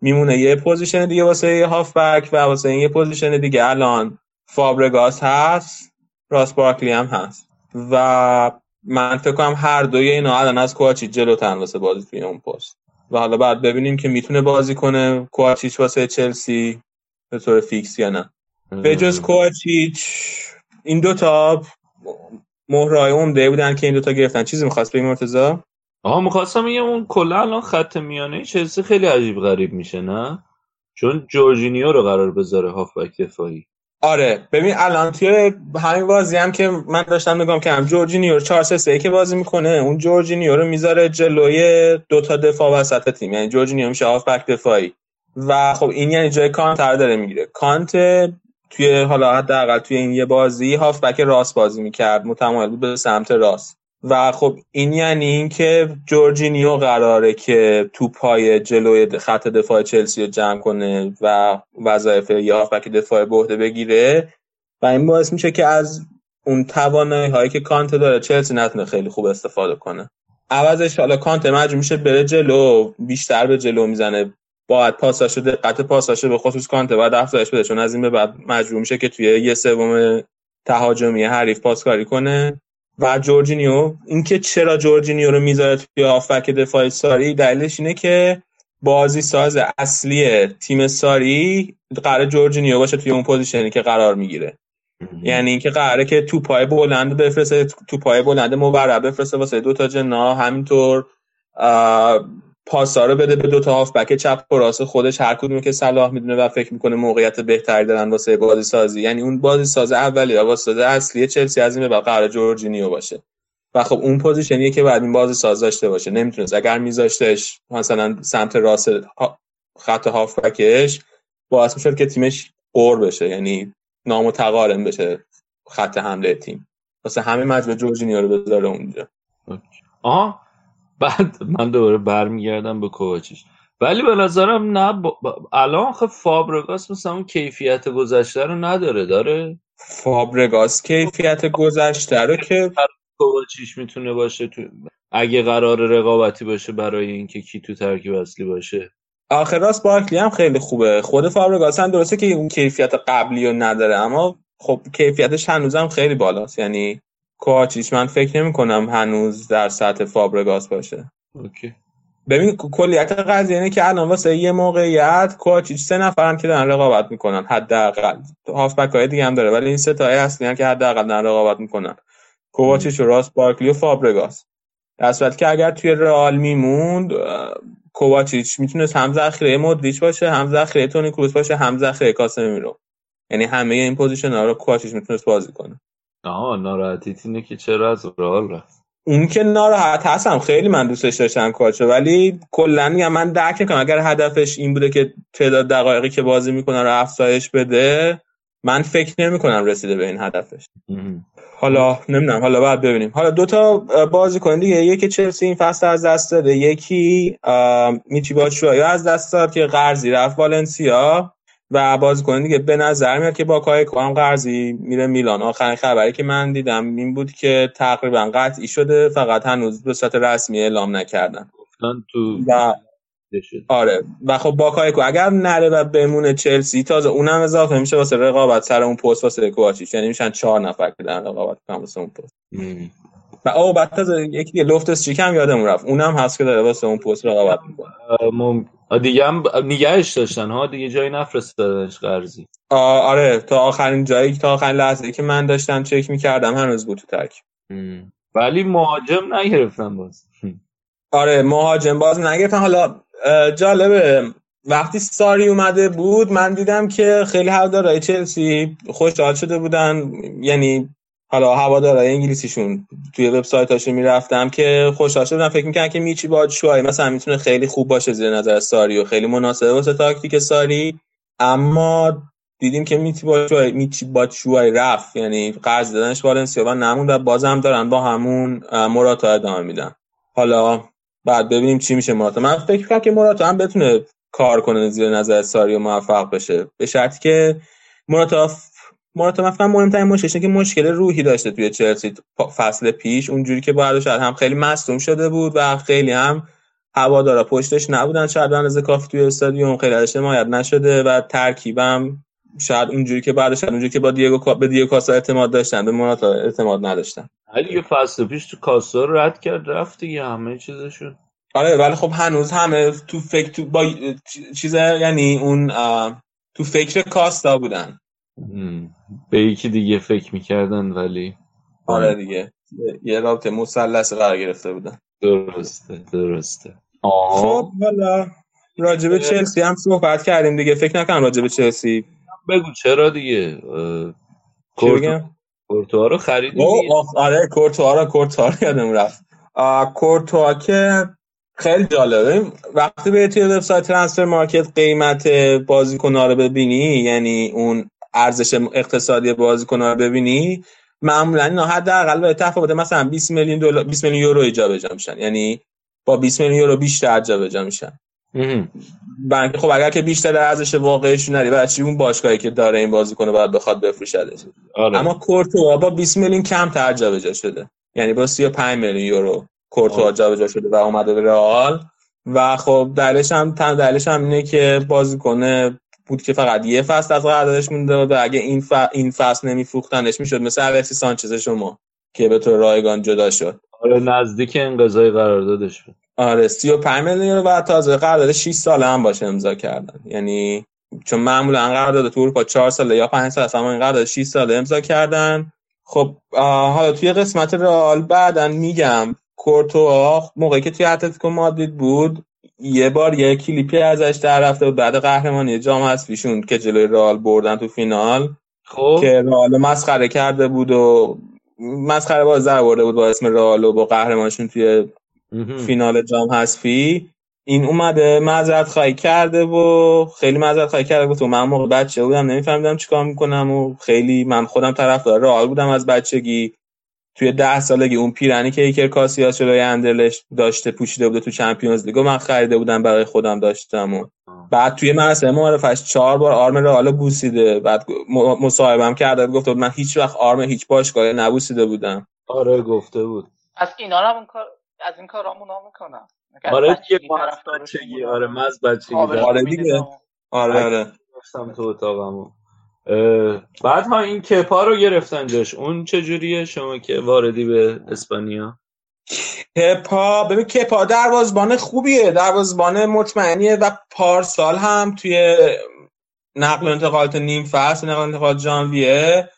میمونه یه پوزیشن دیگه واسه یه هافبک و واسه یه پوزیشن دیگه الان فابرگاس هست راس بارکلی هم هست. و من فکر کنم هر دوی اینا الان از کوچی جلوتن واسه بازی توی اون پست. و حالا بعد ببینیم که می‌تونه بازی کنه کوچیچ واسه چلسی به طور فیکس یا نه. به جز کوچیچ این دوتا مهرای عمده بودن که این دوتا گرفتن. چیزی می‌خواست بگی مرتضی؟ آها می‌خواستم یه اون کلا الان خط میانه چلسی خیلی عجیب غریب میشه نه؟ چون جورجینیو رو قراره بذاره هافبک دفاعی. آره ببین الان توی همین بازی هم که من داشتم نگام کردم جورجینیو 4 3 3 که بازی می‌کنه اون جورجینیو رو می‌ذاره جلوی دو تا دفاع وسط تیم. یعنی جورجینیو میشه هافبک دفاعی. و خب این یعنی جای کانت داره می‌گیره. کانت توی حالا حداقل توی این یه بازی هافبک راست بازی می‌کرد متمایل بود به سمت راست. و خب این یعنی اینکه جورجینیو قراره که توپای جلوی خط دفاع چلسی رو جمع کنه و وظایف یه هافبک دفاعی بگیره. و این باعث میشه که از اون توانایی هایی که کانت داره چلسی نتونه خیلی خوب استفاده کنه. عوضش حالا کانت مجبور میشه بره جلو بیشتر به جلو می‌زنه. باید پاساشو دقت پاساشو به خصوص کانت باید افزایش بده چون از این به بعد مجبور میشه که توی یه سوم تهاجمی حریف پاسکاری کنه. و جورجینیو اینکه چرا جورجینیو رو می‌ذاره توی هافبک دفاع ساری دلیلش اینه که بازی ساز اصلی تیم ساری قراره جورجینیو باشه توی اون پوزیشنی که قرار می‌گیره. یعنی اینکه قراره که توپای بلند بفرسته توپای بلند مورب بفرسته واسه دو تا جناح همینطور پاسا رو بده به دو تا بک چپ و راست. خودش هر کدومی که صلاح می‌دونه و فکر می‌کنه موقعیت بهتری دارن واسه بازی سازی یعنی اون بازی ساز اولی یا واسه اصلی چلسی از این به بعد قراره جورجینیو باشه. و خب اون پوزیشنیه که باید این بازی ساز داشته باشه. نمی‌تونست. اگر میذاشتش مثلا سمت راست خط بکش باعث می‌شد که تیمش قور بشه. یعنی نامتقارن بشه خط حمله تیم. واسه همه مجبور جورجینیو رو بذاره اونجا. آها. بعد من دوباره برمیگردم به کوچش. ولی به نظرم نه با... الان خب فابرگاس مثلا اون کیفیت گذشته رو نداره داره؟ فابرگاس کیفیت گذشته رو که کوچیش می‌تونه باشه تو اگه قراره رقابتی باشه برای اینکه کی تو ترکیب اصلی باشه. آخه راس بارکلی هم خیلی خوبه. خود فابرگاس هم درسته که اون کیفیت قبلی رو نداره اما خب کیفیتش هنوزم خیلی بالاست. یعنی کواچیچ من فکر نمی کنم هنوز در سطح فابرگاس باشه. OK. ببین کلیت قضیه اینه که الان واسه یه موقعیت کواچیچ سه نفرن که دارن رقابت می‌کنن حداقل. هافبک های دیگه هم داره ولی این سه تای اصلی هم که حداقل دارن رقابت می‌کنن. کواچیچ و راس بارکلی و فابرگاس. در صورتی که اگر توی رئال میموند کوواچیچ می‌تونست هم ذخیره مودریچ باشه هم ذخیره تونی کروس باشه هم ذخیره کاسمیرو. یعنی همه این پوزیشن ها رو کوواچیچ می‌تونست بازی کنه. آها ناراحتیت اینه که چرا از رئال رفت؟ اون که ناراحت هستم خیلی من دوستش داشتم کواچیچو ولی کلا میگم من درک می‌کنم اگر هدفش این بوده که تعداد دقایقی که بازی می‌کنه رو افزایش بده من فکر نمی کنم رسیده به این هدفش. حالا نمی‌دونم حالا بعد ببینیم. حالا دوتا بازی کن دیگه. یکی چلسی این فصل از دست داده یکی میچی باشویا از دست داد که قرضی رفت والنسیا. و بازیکن دیگه به نظر میاد که با کای هم قرضی میره میلان. آخرین خبری که من دیدم این بود که تقریبا قطعی شده فقط هنوز به صورت رسمی اعلام نکردن. گفتن تو و آره. و خب باکایوکو اگر نره و بمونه چلسی تازه اونم اضافه میشه واسه رقابت سر اون پست واسه کوواچیچ. یعنی میشن چهار نفر که دارن رقابت کنن واسه اون پست. و او بعد تازه یکی دیگه لافتس چیک هم یادمون رفت؟ اونم هست که داره واسه اون پست رقابت می‌کنه. مم... دیگه هم نگهش داشتن ها؟ دیگه جایی نفرستادنش قرضی. آره تا آخرین جایی تا آخرین لحظه که من داشتم چک می‌کردم هنوز بود تو ام. ولی مهاجم نگرفتن باز. (laughs) آره مهاجم باز نگرفتن. حالا جالبه. وقتی ساری اومده بود من دیدم که خیلی هوادارهای چلسی خوشحال شده بودن. یعنی حالا هوادارهای انگلیسیشون توی وبسایتاشون می‌رفتم که خوشحال بودن. فکر می‌کنن که میچی باتشوای مثلا می‌تونه خیلی خوب باشه زیر نظر ساری و خیلی مناسبه واسه تاکتیک ساری. اما دیدیم که میچی باتشوای میچی باتشوای رفت. یعنی قرض دادنش والنسیا و نموند و بازم دارن با همون اه، موراتا ادامه میدن. حالا بعد ببینیم چی میشه موراتا. من فکر کنم که موراتا هم بتونه کار کنه زیر نظر ساری و موفق بشه. به شرطی که موراتا فکر کنم مهمترین مشکلش که مشکل روحی داشته توی چلسی فصل پیش. اونجوری که باید شاید هم خیلی مصدوم شده بود و خیلی هم هوادارا پشتش نبودن. شاید به اندازه کافی توی استادیوم خیلی ازش حمایت نشده و ترکیبم شاید اونجوری که بعد شاید اونجوری که با دیگو کا- به دیگو کاسا اعتماد داشتن به موراتا اعتماد نداشتن. دیگه فصل پیش تو کاسا رو رد کرد رفت دیگه همه چیزشون. آره ولی خب هنوز همه تو فکر تو با چیز یعنی اون تو فکر کاستا بودن. به یکی دیگه فکر می‌کردن ولی آره دیگه. یه رابطه مثلث قرار گرفته بودن. درسته درسته. خب آه حالا راجع به چلسی هم صحبت کردیم دیگه. فکر نکنم راجع به چلسی. بگو چرا دیگه؟ اه، چی کورتو بگم کورتوا رو خریدی او آخ، آره کورتوا رو کورتوا رو یادم رفت. آه، کورتوا که خیلی جالبه. وقتی به توی وبسایت ترانسفر مارکت قیمت بازیکن‌ها رو ببینی یعنی اون ارزش اقتصادی بازیکن‌ها رو ببینی معمولا اینا حداقل به تفاوت مثلا 20 میلیون دلار 20 میلیون یورو جابجا میشن. یعنی با 20 میلیون یورو بیشتر جابجا میشن. بنک خب اگر که بیشتر ارزش واقعیش نری بعد چی اون باشگاهی که داره این بازیکن باید بخواد بفروشدش؟ آره. اما کورتوا با 20 میلیون کم تر جابجا شده. یعنی با 35 میلیون یورو کورتوا. جابجا شده و اومده به رئال. و خب دلیلش هم تن دلیلش هم اینه که بازیکن بود که فقط یه فصل از قراردادش مونده بود و اگه این ف... این فصل نمیفروختنش می‌شد مثل الکسی سانچز شما که به طور رایگان جدا شد. آره نزدیک انقضای قراردادش بود. آره 35 میلیون و تازه قرارداد 6 ساله هم باشه امضا کردن. یعنی چون معمولا قرارداد تو اروپا 4 ساله یا 5 ساله است اما این قرارداد 6 ساله امضا کردن. خب حالا توی قسمت رئال بعدا میگم کورتوا موقعی که توی اتلتیکو مادرید بود یه بار یه کلیپی ازش در رفته بود. بعد قهرمانی جام حذفیشون که جلوی رئال بردن تو فینال. خب. که رئال مسخره کرده بود و مسخره باز در برده بود با اسم رئال و با قهرمانشون توی. فینال جام حذفی. این اومده معذرت خواهی کرده و خیلی معذرت خواهی کرده. گفت من موقع بچه بودم نمیفهمیدم چیکار می‌کنم و خیلی من خودم طرفدار رئال بودم از بچگی. توی ده سالگی اون پیرهنی که ایکر کاسیاس جلوی آندرلشت داشته پوشیده بوده تو Champions League. و من خریده بودم برای خودم داشتم و بعد توی مراسم معارفش چهار بار آرم رئال بوسیده. بعد مصاحبهم کرده گفت من هیچ وقت آرم هیچ باشگاهی نبوسیده بودم. آره گفته بود. از اینا هم این کار از این کارامون هم می‌کنم. آره دیگه ما از بچگی. آره من از بچگی. آره دیگه. آره آره. رفتم تو اتاقمو بعد ها این کپا رو گرفتن جاش. اون چجوریه شما که واردی به اسپانیا؟ کپا ببین کپا دروازبان خوبیه. دروازبان مطمئنیه و پارسال هم توی نقل انتقالات نیم فصل نقل انتقالات ژانویه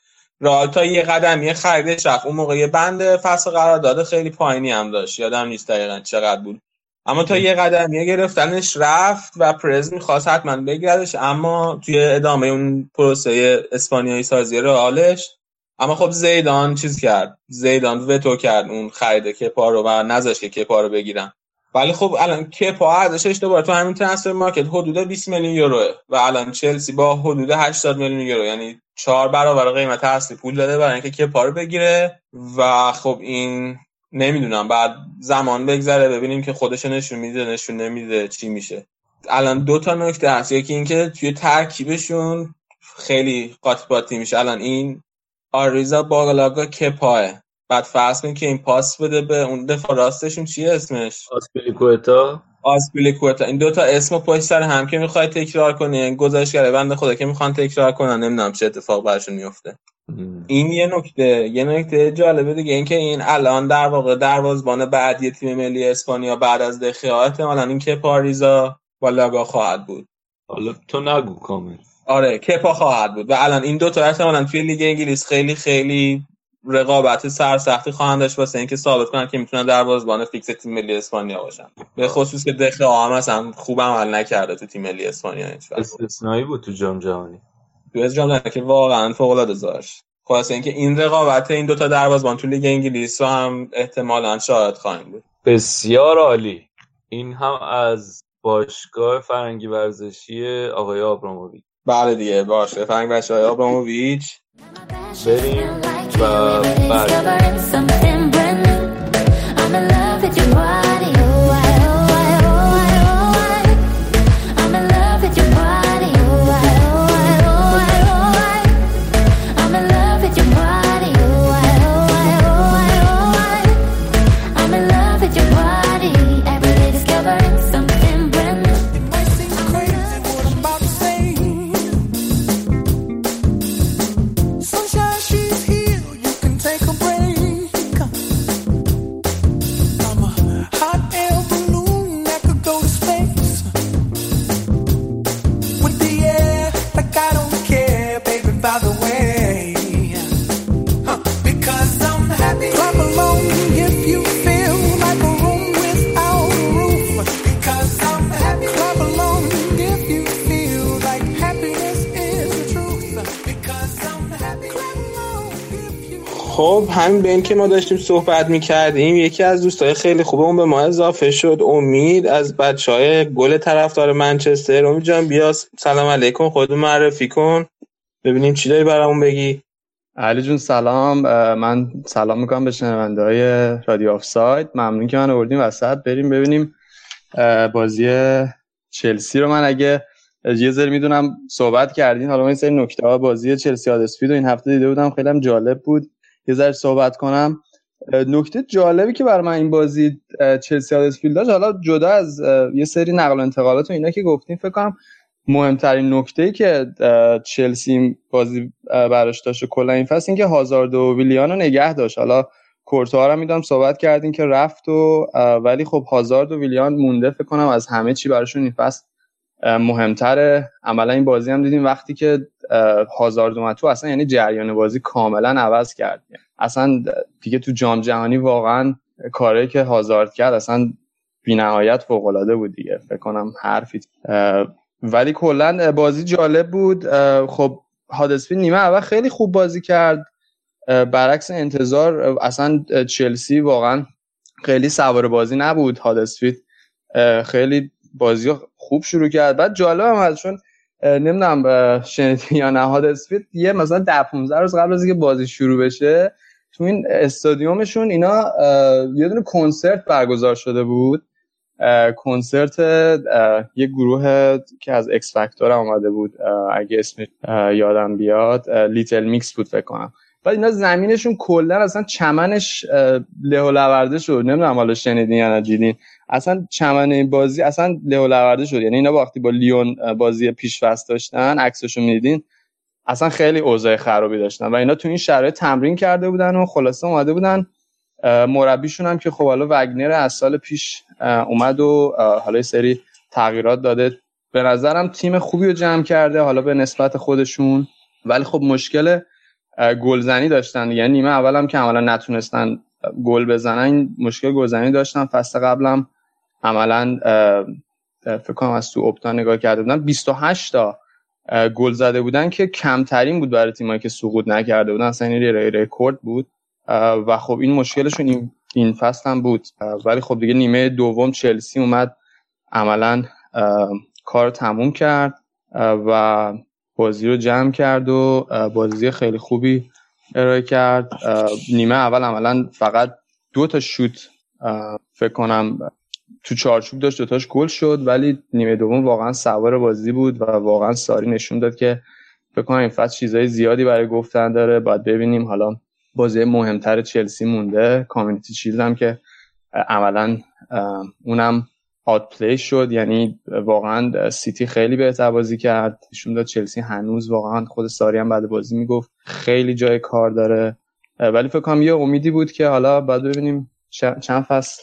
رئال تا یه قدمی خریدش رفت. اون موقع یه بند فصل قرارداد خیلی پایینی هم داشت. یادم نیست دقیقا چقدر بود. اما تا یه قدمی گرفتنش رفت و پرز می‌خواست حتما بگیردش اما توی ادامه اون پروسه اسپانیایی سازی رئالش اما خب زیدان چیز کرد زیدان وتو کرد اون خرید کپا رو و نذاشت که کپا رو بگیرن. ولی خب الان کپا ارزشش دوباره تو همین ترانسفر مارکت حدود 20 میلیون یوروه و الان چلسی با حدود 80 میلیون یورو یعنی چهار برابر قیمت اصلی پول داده برای اینکه کپا رو بگیره و خب این نمی‌دونم. بعد زمان بگذره ببینیم که خودش نشون میده نشون نمیده چی میشه. الان دو تا نکته هست. یکی اینکه توی ترکیبشون خیلی قاطی میشه. الان این آریزا باگلاگا کپاه. بعد فرض که این پاس بده به اون دفاع راستشون. چیه اسمش؟ آسپلیکوتا. آسپیلیکوتا این دوتا اسم پشت سر هم که می‌خوای تکرار کنی گزارشگر بنده خدا که می‌خوان تکرار کنن. نمی‌دونم چه اتفاق براشون میفته این یه نکته یه نکته جالبه دیگه اینکه این الان در واقع دروازبان بعدی تیم ملی اسپانیا بعد از دخیا احتمالاً این کپا آریزابالاگا خواهد بود. حالا تو نگو کامل. آره کپا خواهد بود و الان این دو تا احتمالاً توی لیگ انگلیس خیلی خیلی رقابت سرسختی خواهند داشت واسه اینکه ثابت کنن که می‌تونن دروازه‌بان فیکس تیم ملی اسپانیا باشن. به خصوص که دخیا هم خوب عمل نکرده تو تیم ملی اسپانیا استثنایی بود تو جام جهانی. تو از جام که واقعا فوق العاده داشت خلاصه اینکه این رقابت این دوتا دروازه‌بان تو لیگ انگلیس رو هم احتمالاً شاهد خواهیم بود. بسیار عالی. این هم از باشگاه فرنگی ورزشی آقای آبراموویچ بله دیگه باشه. فرنگ بچه های آبراموویچ بریم و بعد خب همین بین که ما داشتیم صحبت می‌کردیم یکی از دوستای خیلی خوبمون به ما اضافه شد. امید از بچه های گل طرفدار منچستر. امید جان بیا سلام علیکم خودتون معرفی کن. ببینیم چی داری برامون بگی. علی جون سلام. من سلام می‌کنم به شنونده های رادیو آف ساید ممنون که من آوردیم وسط. بریم ببینیم بازی چلسی رو. من اگه یه ذره می‌دونم صحبت کردین حالا من یه سری نکته ها بازی چلسی رو این هفته دیده بودم. خیلی هم جالب بود. یه ذره صحبت کنم. نکته جالبی که برای من این بازی چلسی آدسفیلد داشت حالا جدا از یه سری نقل و انتقالات و اینا که گفتیم فکر کنم مهمترین نکته ای که چلسی بازی براش داشت کلا این فصل اینکه هازارد و ویلیان رو نگه داشت. حالا کورتوا رو می‌دونم صحبت کردین که رفت و ولی خب هازارد و ویلیان مونده فکر کنم از همه چی براشون این فصل مهمتره. عملا این بازی هم دیدیم وقتی که هازارد اومد تو اصلا یعنی جریان بازی کاملا عوض کرد. اصلا دیگه تو جام جهانی واقعا کاری که هازارد کرد اصلا بی‌نهایت فوق‌العاده بود دیگه. فکر کنم حرفی ولی کلا بازی جالب بود. خب هادسفیلد نیمه اول خیلی خوب بازی کرد. برعکس انتظار اصلا چلسی واقعا خیلی سوار بازی نبود. هادسفیلد خیلی بازی خوب شروع کرد. بعد جالب هم هست چون نمی‌دونم شنیدی یا نه هادرزفیلد یه مثلا ده 15 روز قبل از اینکه بازی شروع بشه تو این استادیومشون اینا یه دونه کنسرت برگزار شده بود. کنسرت یه گروه که از X Factor اومده بود. اگه اسمش اه، یادم بیاد Little Mix بود فکر کنم. بعد اینا زمینشون کلا اصلا چمنش له و لورده شد. نمی‌دونم حالا شنیدین یا ندیدین اصلا چمن این بازی اصلا له و لورده شد. یعنی اینا وقتی با لیون بازی پیش فصل داشتن عکسشو می‌دیدین اصلا خیلی اوضاع خرابی داشتن و اینا تو این شرایط تمرین کرده بودن و خلاصه اومده بودن. مربیشون هم که خب حالا وگنر از سال پیش اومد و حالا سری تغییرات داده. به نظرم تیم خوبی رو جمع کرده حالا به نسبت خودشون. ولی خب مشکل گلزنی داشتن. یعنی نیمه اولم که عملا نتونستن گل بزنن مشکل گلزنی داشتن. فصل قبلم عملا فکر کنم از تو اپتا نگاه کرده بودن 28 تا گل زده بودن که کمترین بود برای تیمایی که سقوط نکرده بودن. اصلا این رکورد بود. و خب این مشکلشون این, این فصل هم بود. ولی خب دیگه نیمه دوم چلسی اومد عملا کار تموم کرد. و بازی رو جمع کرد و بازی خیلی خوبی ارائه کرد. نیمه اول عملا فقط دو تا شوت فکر کنم تو چارچوب داشت دوتاش گل شد ولی نیمه دوم واقعا سوار بازی بود و واقعا ساری نشون داد که فکر کنم این فصل چیزای زیادی برای گفتن داره. باید ببینیم. حالا بازی مهمتر چلسی مونده. Community Shield هم که عملا اونم outplay شد. یعنی واقعا سیتی خیلی بهتر بازی کرد. نشون داد چلسی هنوز واقعا خود ساری هم بعد بازی می‌گفت خیلی جای کار داره. ولی فکر کنم یه امیدی بود که حالا بعد ببینیم چند فصل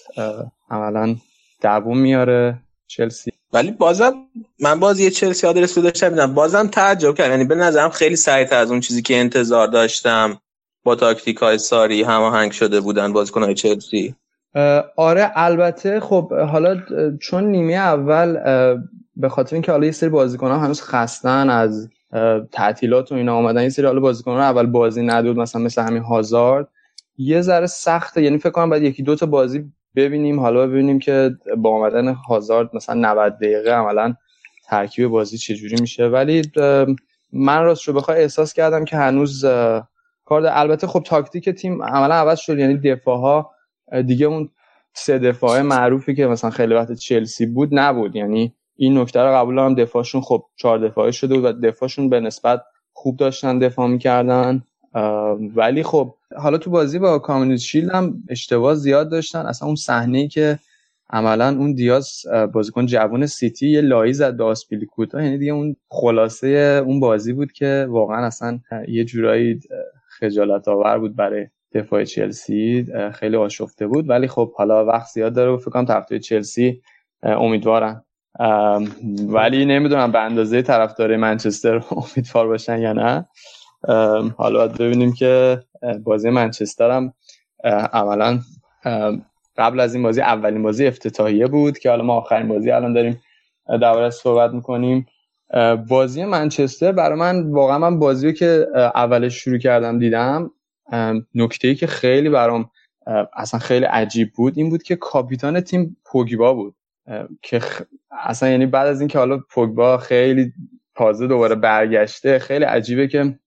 عملا دووم میاره چلسی. ولی بازم من باز یه چلسی آدرس رو داشتم میدم بازم تعجب کردم یعنی به نظرم خیلی سریعتر از اون چیزی که انتظار داشتم با تاکتیک های ساری هماهنگ شده بودن بازیکن های چلسی آره البته خب حالا چون نیمه اول به خاطر اینکه حالا یه سری بازیکن ها هنوز خستن از تعطیلات و اینا آمدن یه سری حالا بازیکن ها اول بازی ندود مثلا مثل همین هازارد. یه ذره سخته. یعنی فکر کنم باید یکی دو تا بازی ببینیم. حالا ببینیم که با آمدن هازارد مثلا 90 دقیقه عملا ترکیب بازی چجوری میشه. ولی من راست رو بخوای احساس کردم که هنوز کار البته خب تاکتیک تیم عملا عوض شد. یعنی دفاع ها دیگه اون سه دفاعه معروفی که مثلا خیلی وقت چلسی بود نبود. یعنی این نکته رو قبول دارم. دفاعشون خب چهار دفاعه شده و دفاعشون به نسبت خوب داشتن دفاع می‌کردن. ولی خب حالا تو بازی با کامیونیتی شیلد هم اشتباه زیاد داشتن. اصلا اون صحنه که عملا اون دیاز بازیکن جوان سیتی یه لایی زد به آسپیلیکوتا یعنی دیگه اون خلاصه اون بازی بود که واقعا اصلا یه جورایی خجالت آور بود برای دفاع چلسی. خیلی آشفته بود. ولی خب حالا وقت زیاد داره و فکر کنم طرفدار چلسی امیدوارن. ولی نمی‌دونم به اندازه طرفدار منچستر (laughs) امیدوار باشن یا نه. حالا ببینیم که بازی منچستر هم عملا قبل از این بازی اولین بازی افتتاحیه بود که حالا ما آخرین بازی الان داریم درباره صحبت می‌کنیم. بازی منچستر برای من واقعا من بازی رو که اولش شروع کردم دیدم. نکته ای که خیلی برام اصلا خیلی عجیب بود این بود که کاپیتان تیم پوگبا بود. که اصلا یعنی بعد از اینکه حالا پوگبا خیلی تازه دوباره برگشته خیلی عجیبه که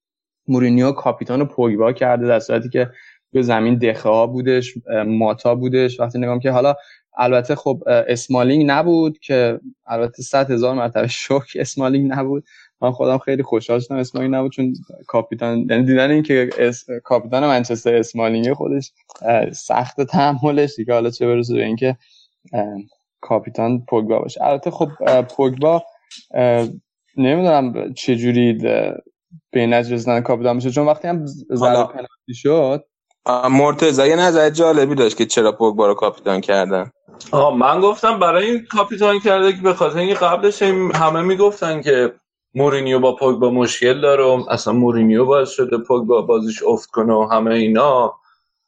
مورینیو کاپیتان پوگبا کرده در صورتی که تو زمین دخیا بودش ماتا بودش. وقتی نگام که حالا البته خب اسمالینگ نبود که البته صد هزار مرتبه (laughs) شکر اسمالینگ نبود. من خودم خیلی خوشحال شدم اسمالینگ نبود چون کاپیتان یعنی دیدن این که اس... کاپیتان منچستر اسمالینگ خودش سخت تحملش دیگه حالا چه برسه به اینکه کاپیتان پوگبا باشه. البته خب پوگبا نمی‌دونم چه جوری به نتیجه رسیدن کاپیتان میشه. چون وقتی هم ضربه پنالتی شد مرتضی یه نظر جالبی داشت که چرا پوگبا رو کاپیتان کردن. آه من گفتم برای این کاپیتان کرده که به خاطر اینکه قبلش همه می‌گفتن که مورینیو با پوگبا مشکل داره و اصلا مورینیو باعث شده پوگبا بازیش افت کنه و همه اینا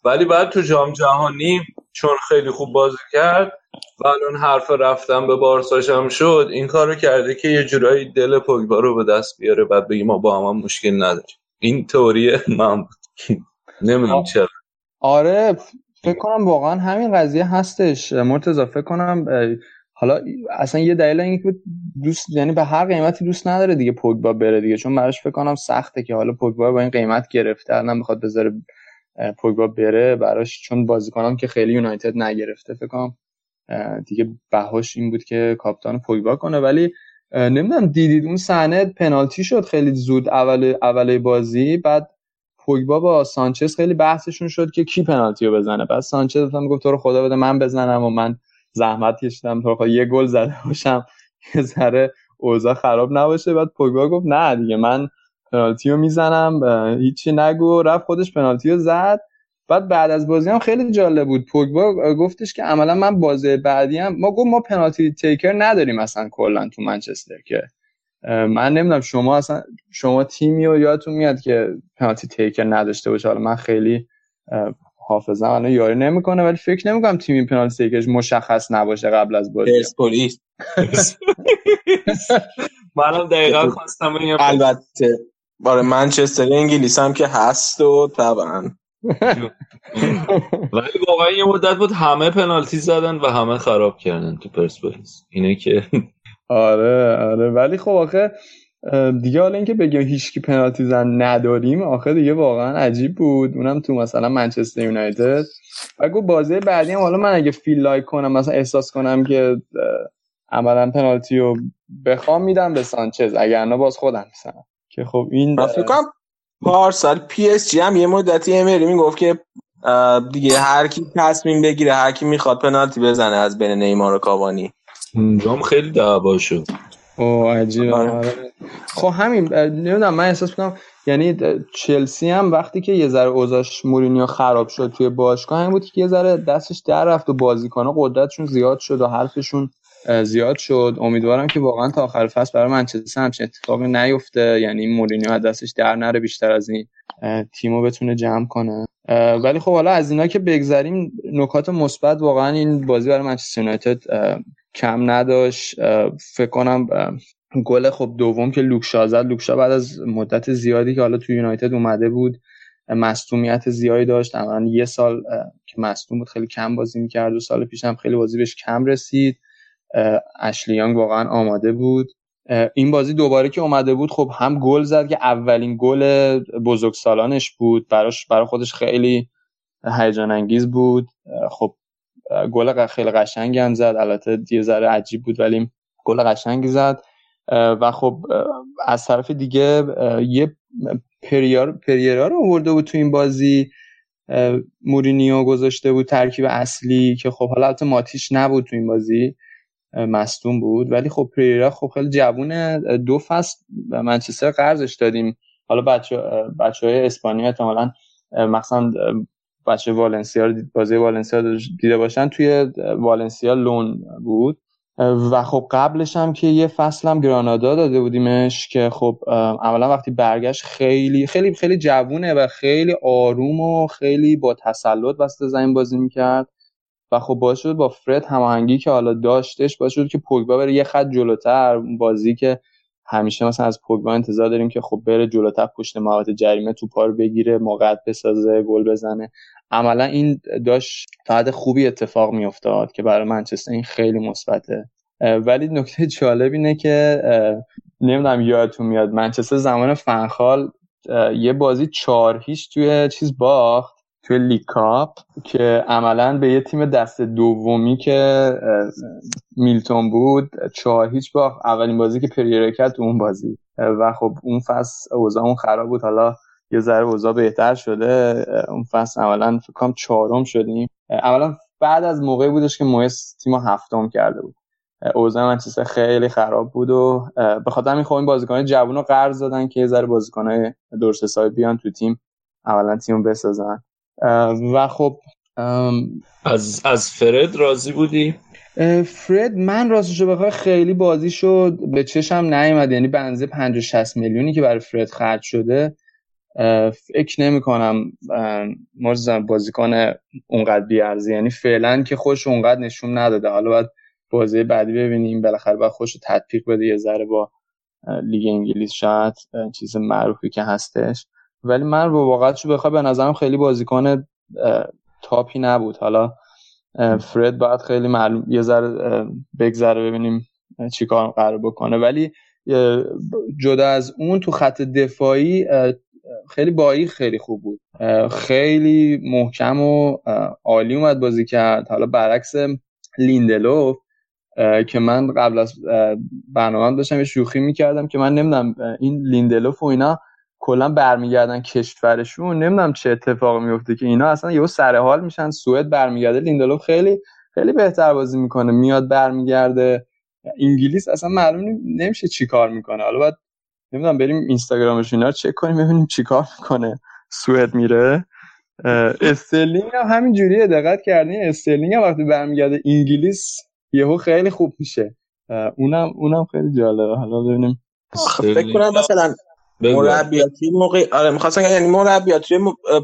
ولی بعد تو جام جهانی چون خیلی خوب بازی کرد و الان حرف رفتن به بارساش هم شد این کارو کرده که یه جورایی دل پوگبا رو به دست بیاره بعد بگی ما با هم, هم مشکل نداریم. این توریه من بود. نمی‌دونم چرا. آره فکر کنم واقعا همین قضیه هستش. مرتضی فکر کنم حالا اصلا یه دلیل اینه که دوست یعنی به هر قیمتی دوست نداره دیگه پوگبا بره دیگه چون براش فکر کنم سخته که حالا پوگبا با این قیمت گرفته الان می‌خواد بذاره پوگبا بره براش چون بازیکنام که خیلی یونایتد نگرفته فکر کنم دیگه بهاش این بود که کاپیتان پوگبا کنه. ولی نمی‌دونم دیدید اون صحنه پنالتی شد خیلی زود اول اول بازی بعد پوگبا با سانچز خیلی بحثشون شد که کی پنالتی رو بزنه. بعد سانچز هم گفت تو رو خدا بده من بزنم و من زحمت کشیدم تو رو یه گل زده باشم یه ذره اوضاع خراب نباشه. بعد پوگبا گفت نه دیگه من پنالتی رو می‌زنم هیچی نگو. رفت خودش پنالتی رو زد. بعد بعد از بازی هم خیلی جالب بود. پوگبا گفتش که عملا من بازی بعدی هم ما گفت ما پنالتی تیکر نداریم اصلا کلا تو منچستر که من نمی‌دونم شما اصلا شما تیمی و یادتون میاد که پنالتی تیکر نداشته باشه؟ حالا من خیلی حافظم. الان یاری نمی‌کنه ولی فکر نمی‌کنم تیمی پنالتی تیکرش مشخص نباشه قبل از بازی. پرسپولیس. (laughs) منم دقیقا خواستم البته برای منچستر انگلیس هم که هست و طبعا. (laughs) ولی واقعا یه مدت بود همه پنالتی زدن و همه خراب کردن تو پرسپولیس اینه که (laughs) آره آره. ولی خب آخه دیگه حالا اینکه بگیم هیچکی پنالتی زن نداریم آخه دیگه واقعا عجیب بود. اونم تو مثلا منچستر یونایتد. و گفت بازی بعدی هم حالا من اگه feel like کنم مثلا احساس کنم که عملا پنالتی رو بخوام میدم به سانچز. اگر نه باز خودم می‌زنم. که خب این فکر کنم پارسال پی اس جی هم یه مدتی امری می‌گفت که دیگه هر کی تصمیم بگیره هر کی می‌خواد پنالتی بزنه از بین نیمار و کاوانی. اونجا هم خیلی دعوا شد. اوه عجیبه. آره. خب همین نمی‌دونم من احساس می‌کنم یعنی چلسی هم وقتی که یه ذره اوضاعش مورینیو خراب شد توی باشگاه همین بود که یه ذره دستش در رفت و بازیکن‌ها قدرتشون زیاد شد و حرفشون زیاد شد. امیدوارم که واقعا تا آخر فصل برای منچستر همچین اتفاقی نیفته. یعنی مورینیو از دستش در نره بیشتر از این تیمو بتونه جمع کنه. ولی خب حالا از اینا که بگذریم نکات مثبت واقعا این بازی برای منچستر یونایتد کم نداشت. فکر کنم گل خب دوم که لوکشا زد. لوکشا بعد از مدت زیادی که حالا تو یونایتد اومده بود مصدومیت زیادی داشت. تقریبا یه سال که مصدوم بود خیلی کم بازی می‌کرد و سال پیش هم خیلی بازی بهش کم رسید. اه، اشلی یانگ واقعا آماده بود. این بازی دوباره که اومده بود خب هم گل زد که اولین گل بزرگسالانش بود. براش برای خودش خیلی هیجان انگیز بود خب گل خیلی قشنگی هم زد. البته یه ذره عجیب بود ولی گل قشنگی زد. و خب از طرف دیگه یه پریار پریرا رو آورده بود تو این بازی. مورینیو گذاشته بود ترکیب اصلی که خب حالا ماتیش نبود تو این بازی. مصدوم بود. ولی خب پریرا خب خیلی جوونه دو فصل به منچستر قرضش دادیم. حالا بچه بچه های اسپانیا احتمالاً مثلا بچه والنسیا بازی والنسیا دیده باشن توی والنسیا لون بود. و خب قبلش هم که یه فصل هم گرانادا داده بودیمش که خب اولا وقتی برگشت خیلی خیلی خیلی جوونه و خیلی آروم و خیلی با تسلط وسط زمین بازی می‌کرد. و خب باعث شد با فرد هماهنگی که حالا داشتش باعث شد که پوگبا بره یه خط جلوتر. بازی که همیشه مثلا از پوگبا انتظار داریم که خب بره جلوتر پشت محوطه جریمه توپا رو بگیره موقعیت بسازه گل بزنه. عملا این داشت فقط خوبی اتفاق میافتاد که برای منچستر این خیلی مثبته. ولی نکته (laughs) جالب اینه که نمی‌دونم یادتون میاد منچستر زمان فنخال یه بازی چهار هیچ توی چیز باخت. توی لیگ کاپ که عملا به یه تیم دست دومی که میلتون بود چهار هیچ باخت اولین بازی که پریرا کرد اون بازی و خب اون فصل اوضاعمون خراب بود. حالا یه ذره اوضاع بهتر شده. اون فصل عملا فکر چهارم شدیم. عملا بعد از موقعی بودش که مویس تیم هفتم کرده بود. اوضاع منچستر خیلی خراب بود و به خاطر همین خب این بازیکن قرض دادن که یه ذره بازیکنای درست حسابی بیان تو تیم اولا تیم بسازن. و خب از از فرد راضی بودی؟ فرد من راستشو بخوای خیلی بازی شد به چشم نیومد یعنی بنزه 50 60 میلیونی که برای فرد خرج شده. فکر نمی کنم بازیکن اونقدر بیارزی یعنی فعلا که خوش اونقدر نشون نداده. حالا باید بازی بعدی ببینیم بالاخره باید خوش رو تطبیق بده یه ذره با لیگ انگلیس شاید چیز معروفی که هستش. ولی من با واقعیتشو بخوای به نظرم خیلی بازیکن تاپی نبود. حالا فرد باید خیلی معلوم یه ذره بگذره ببینیم چی کار قرار بکنه. ولی جدا از اون تو خط دفاعی خیلی بایی خیلی خوب بود. خیلی محکم و عالی اومد بازی کرد. حالا برعکس لیندلوف که من قبل از برنامه داشتم یه شوخی می‌کردم که من نمی‌دونم این لیندلوف و اینا کلا برمیگردن کشورشون. نمی‌دونم چه اتفاقی میفته که اینا اصلا یهو سر حال میشن. سوئد برمیگرده لیندلوف خیلی خیلی بهتر بازی می‌کنه. میاد برمیگرده. انگلیس اصلا معلوم نیم- نمیشه چی کار می‌کنه. حالا باید نمی‌دونم بریم اینستاگرامش اینا رو چک کنیم ببینیم چی کار می‌کنه. سوئد میره. استرلینگ هم همین جوریه. دقت کردین استرلینگ هم وقتی برمیگرده انگلیس یهو خیلی خوب میشه. اونم اونم خیلی جالبه. حالا ببینیم. فکر کنم مثلا. مربیاتی موقع آره می‌خواستم یعنی مربیات توی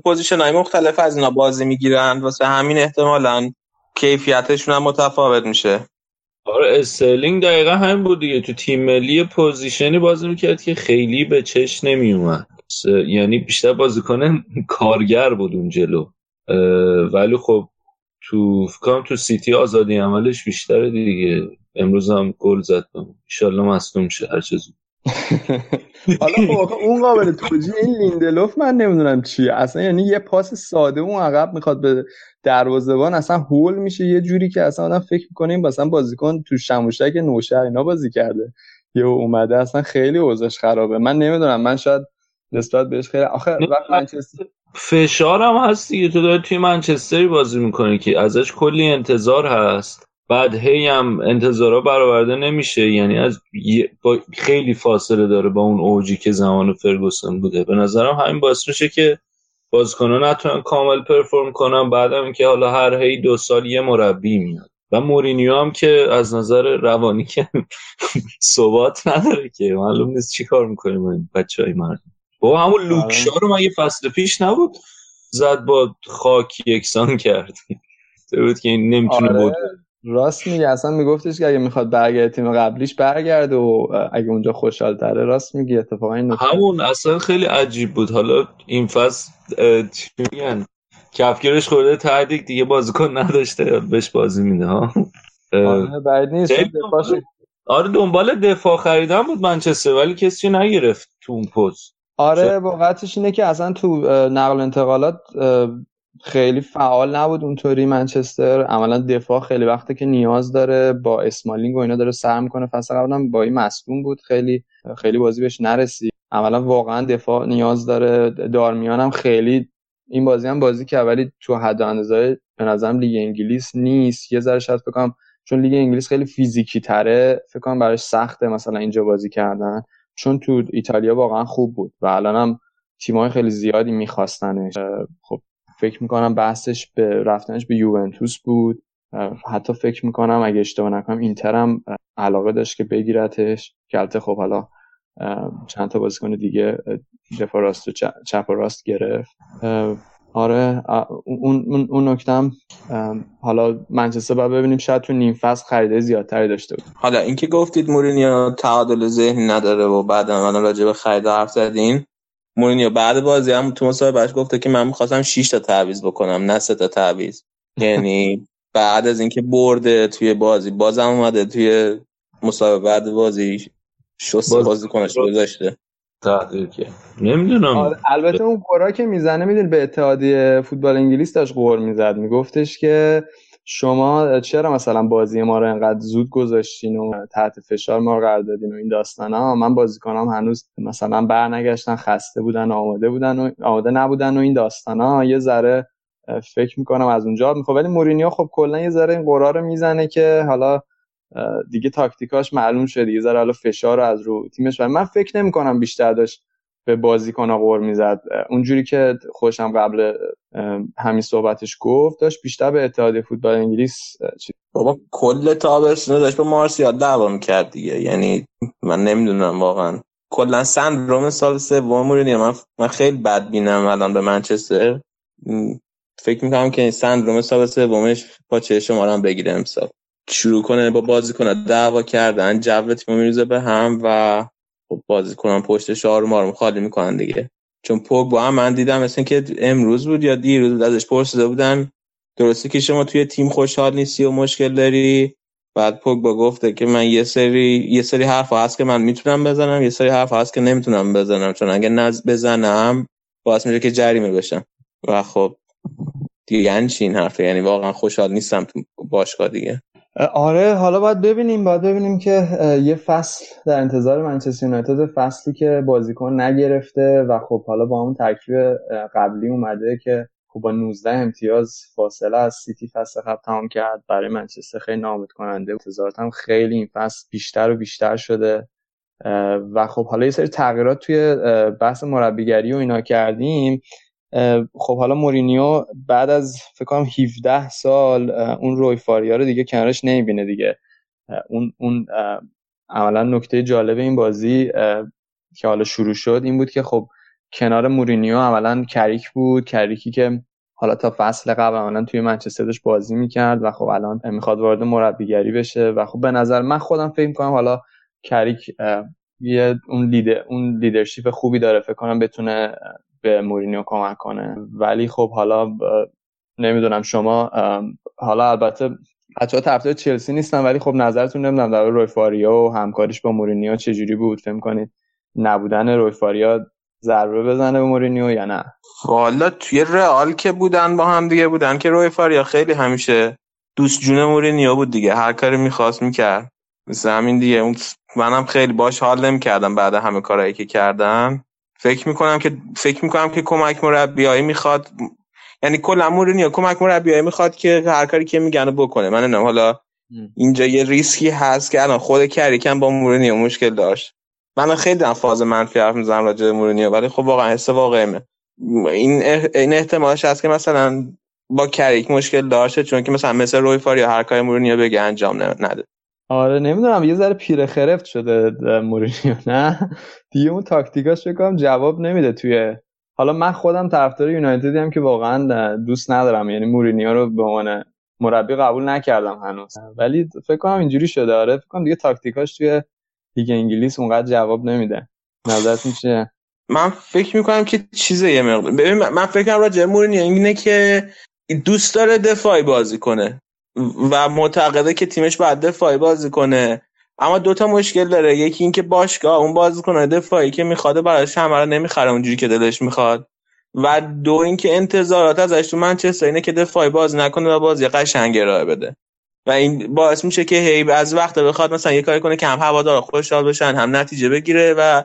position های مختلف از اینا بازی می‌گیرن واسه همین احتمالا کیفیتشون هم متفاوت میشه. آره استرلینگ دقیقا همین بود دیگه. تو تیم ملی position ی بازی می‌کرد که خیلی به چش نمیومد یعنی بیشتر بازیکن (laughs) کارگر بود اون جلو. ولی خب تو کنم تو سیتی آزادی عملش بیشتره دیگه. امروز هم گل زد. ایشالله مصدوم شه هر زود (laughs) حالا خب اون قابل توجیه این لیندلوف من نمی‌دونم چیه. اصلا یعنی یه پاس ساده اون عقب می‌خواد به دروازه‌بان اصلا هول میشه. یه جوری که اصلا آدم فکر می‌کنه این مثلا بازیکن تو شموشک نوشهر اینا بازی کرده. یه اومده اصلا خیلی اوضاعش خرابه. من نمی‌دونم من شاید نسبت بهش خیلی آخه وقت منچستر فشار هم هست دیگه. تو داری توی منچستری بازی می‌کنی که ازش کلی انتظار هست. بعد هی هم انتظارا برآورده نمیشه. یعنی از خیلی فاصله داره با اون اوجی که زمان فرگوسن بوده. به نظرم همین باعث میشه که بازیکنان نتونن کامل پرفورم کنن. بعدم که حالا هر هی دو سال یه مربی میاد. و مورینیو هم که از نظر روانی که (laughs) ثبات نداره که. معلوم نیست چی کار می‌کنیم بچه های مرد. با همون لوکشا رو مگه فصل پیش نبود زد با خاک یکسان کرد. (laughs) بود که این نمی‌تونه آره. بود. راست میگه اصلا میگفتش که اگه می‌خواد برگرده تیم قبلیش برگرده و اگه اونجا خوشحال تره راست میگه اتفاقا این همون اصلا خیلی عجیب بود. حالا این فصل چی میگن؟ کفگیرش خورده تردیک دیگه بازیکن نداشته بهش بازی میده ها؟ آره نیست آره دنبال دفاع خریدن بود منچستر ولی کسی نگرفت تو اون پست. آره واقعتش اینه که اصلا تو نقل و انتقالات خیلی فعال نبود اونطوری منچستر. عملا دفاع خیلی وقته که نیاز داره با اسمالینگ و اینا داره سر می‌کنه فصل قبلم با این مصدوم بود. خیلی خیلی بازی بهش نرسید. عملا واقعا دفاع نیاز داره. دارمیان هم خیلی این بازی هم بازی که ولی تو حد اندازه به نظرم لیگ انگلیس نیست. یه ذره شاید فکر کنم چون لیگ انگلیس خیلی فیزیکی تره فکر کنم براش سخته مثلا اینجا بازی کردن. چون تو ایتالیا واقعا خوب بود. و الان هم تیمای خیلی زیادی میخواستنش. خب فکر می‌کنم بحثش به رفتنش به یوونتوس بود. حتی فکر می‌کنم اگه اشتباه نکنم اینتر هم علاقه داشت که بگیرتش. که خب حالا چند تا بازیکن دیگه دفاع راست و چپ و راست گرفت. آره اون اون اه، حالا منچستر باید ببینیم شاید تو نیم فصل خریده زیادتری داشته بود حالا اینکه گفتید مورینیو تعادل ذهنی نداره و بعد الان راجع به خرید حرف زدین. مورینیو بعد بازی هم تو مصاحبهش گفته که من می‌خواستم 6 تا تعویض بکنم نه 3 تا تعویض. (laughs) یعنی بعد از اینکه برده توی بازی بازم اومده توی مسابقه بعد بازی شست باز- بازی کنش گذاشته. نمی‌دونم. آره، البته اون قرا که می‌زنه می‌دونی به اتحادیه فوتبال انگلیس داشت قور می‌زد. میگفتش که شما چرا مثلا بازی ما رو انقدر زود گذاشتین و تحت فشار ما رو قرار دادین و این داستان ها من بازیکنام هنوز مثلا برنگشتن خسته بودن و آماده بودن و آماده نبودن و این داستان ها یه ذره فکر می‌کنم از اونجا می‌خواد ولی مورینیو خب کلا یه ذره این قرا رو می‌زنه که حالا دیگه تاکتیکاش معلوم شده یه ذره حالا فشار رو از رو تیمش بر من فکر نمی‌کنم بیشتر داشت به بازیکن قور می‌زد. اونجوری که خوشم قبل همین صحبتش گفت داشت بیشتر به اتحادیه فوتبال انگلیس اه، چی- بابا کل تابستون داشت با مارسیال دعوا می‌کرد دیگه. یعنی من نمی‌دونم واقعا. کلا سندروم سال سوم مورینیو. من من خیلی بد بینم الان به منچستر. فکر می‌کنم که این سندروم سال سومش پاچه شما رو هم بگیره امسال. شروع کنه با بازیکن دعوا کردن جو تیم میریزه به هم و خب بازیکنان پشتش آروم آروم خالی می‌کنن دیگه. چون پوگبا هم من دیدم مثل که امروز بود یا دیروز بود ازش پرسیده بودن درسته که شما توی تیم خوشحال نیستی و مشکل داری؟ بعد پوگبا گفته که من یه سری یه سری حرف هست که من می‌تونم بزنم یه سری حرف هست که نمی‌تونم بزنم. چون اگه نز بزنم باعث میشه که جریمه بشم. و خب دیگه یعنی چی این حرفه؟ یعنی واقعا خوشحال نیستم تو باشگاه دیگه. آره حالا باید ببینیم باید ببینیم که یه فصل در انتظار منچستر یونایتد فصلی که بازیکن نگرفته و خب حالا با اون ترکیب قبلی اومده که خب با 19 امتیاز فاصله از سیتی فصل قبل تمام کرد. برای منچستر خیلی ناامید کننده انتظارات هم خیلی این فصل بیشتر و بیشتر شده. و خب حالا یه سری تغییرات توی بحث مربیگری و اینا کردیم. خب حالا مورینیو بعد از فکر کنم 17 سال اون روی فاریا رو دیگه کنارش نمی‌بینه دیگه. اون اون عملا نکته جالب این بازی که حالا شروع شد این بود که خب کنار مورینیو عملا کریک بود کریکی که حالا تا فصل قبل عملا توی منچستر داشت بازی می‌کرد و خب الان می‌خواد وارد مربیگری بشه و خب به نظر من خودم فکر می‌کنم حالا کریک یه اون لیدر اون leadership خوبی داره. فکر کنم بتونه به مورینیو کمک کنه. ولی خب حالا نمی‌دونم شما حالا البته ها طرفدار چلسی نیستن ولی خب نظرتون نمی‌دونم در روی فاریا و همکاریش با مورینیو چجوری بود؟ فکر کنید نبودن روی فاریا ضربه بزنه به مورینیو یا نه؟ والا توی رئال که بودن با هم دیگه بودن که روی فاریا خیلی همیشه دوست جون مورینیو بود دیگه. هر کاری می‌خواست می‌کرد. مثل همین دیگه. منم خیلی باش حال نمی‌کردم بعد همه کارهایی که کردم. فکر می‌کنم که فکر می‌کنم که کمک مربیایی می‌خواد. یعنی کلا مورینیو کمک مربیایی می‌خواد که هر کاری که میگن بکنه. من نمی‌دونم. حالا اینجا یه ریسکی هست که الان خود کریکم با مورینیو مشکل داشت. من خیلی در فاز منفی حرف می‌زنم راجع به مورینیو ولی خب واقعا حس واقعیمه. این این احتمالش هست که مثلا با کریک مشکل داشته. چون که مثلا مثل روی فاریا هر کاری مورینیو بگه انجام نده. آره نمی‌دونم یه ذره پیره خرفت شده مورینیو نه؟ دیگه اون تاکتیکاش فکر کنم جواب نمیده توی حالا من خودم طرفدار یونایتدی هم که واقعا دوست ندارم. یعنی مورینیو رو به عنوان مربی قبول نکردم هنوز. ولی فکر کنم اینجوری شده. آره فکر کنم دیگه تاکتیکاش توی لیگ انگلیس اونقدر جواب نمیده. نظرت چیه من فکر می‌کنم که چیزه یه مقدار. من فکر کنم راجع مورینیو اینه که دوست داره دفاعی بازی کنه. و معتقده که تیمش باید دفاعی بازی کنه. اما دوتا مشکل داره. یکی اینکه باشگاه اون بازی کنه دفاعی که می‌خواد براش همه رو نمی‌خره اونجوری که دلش می‌خواد. و دو اینکه انتظارات ازش تو منچستر اینه که دفاعی بازی نکنه و بازی قشنگ ارائه بده. و این باعث میشه که هی از وقت بخواد مثلا یه کاری کنه که هم هوادار خوشحال بشن هم نتیجه بگیره و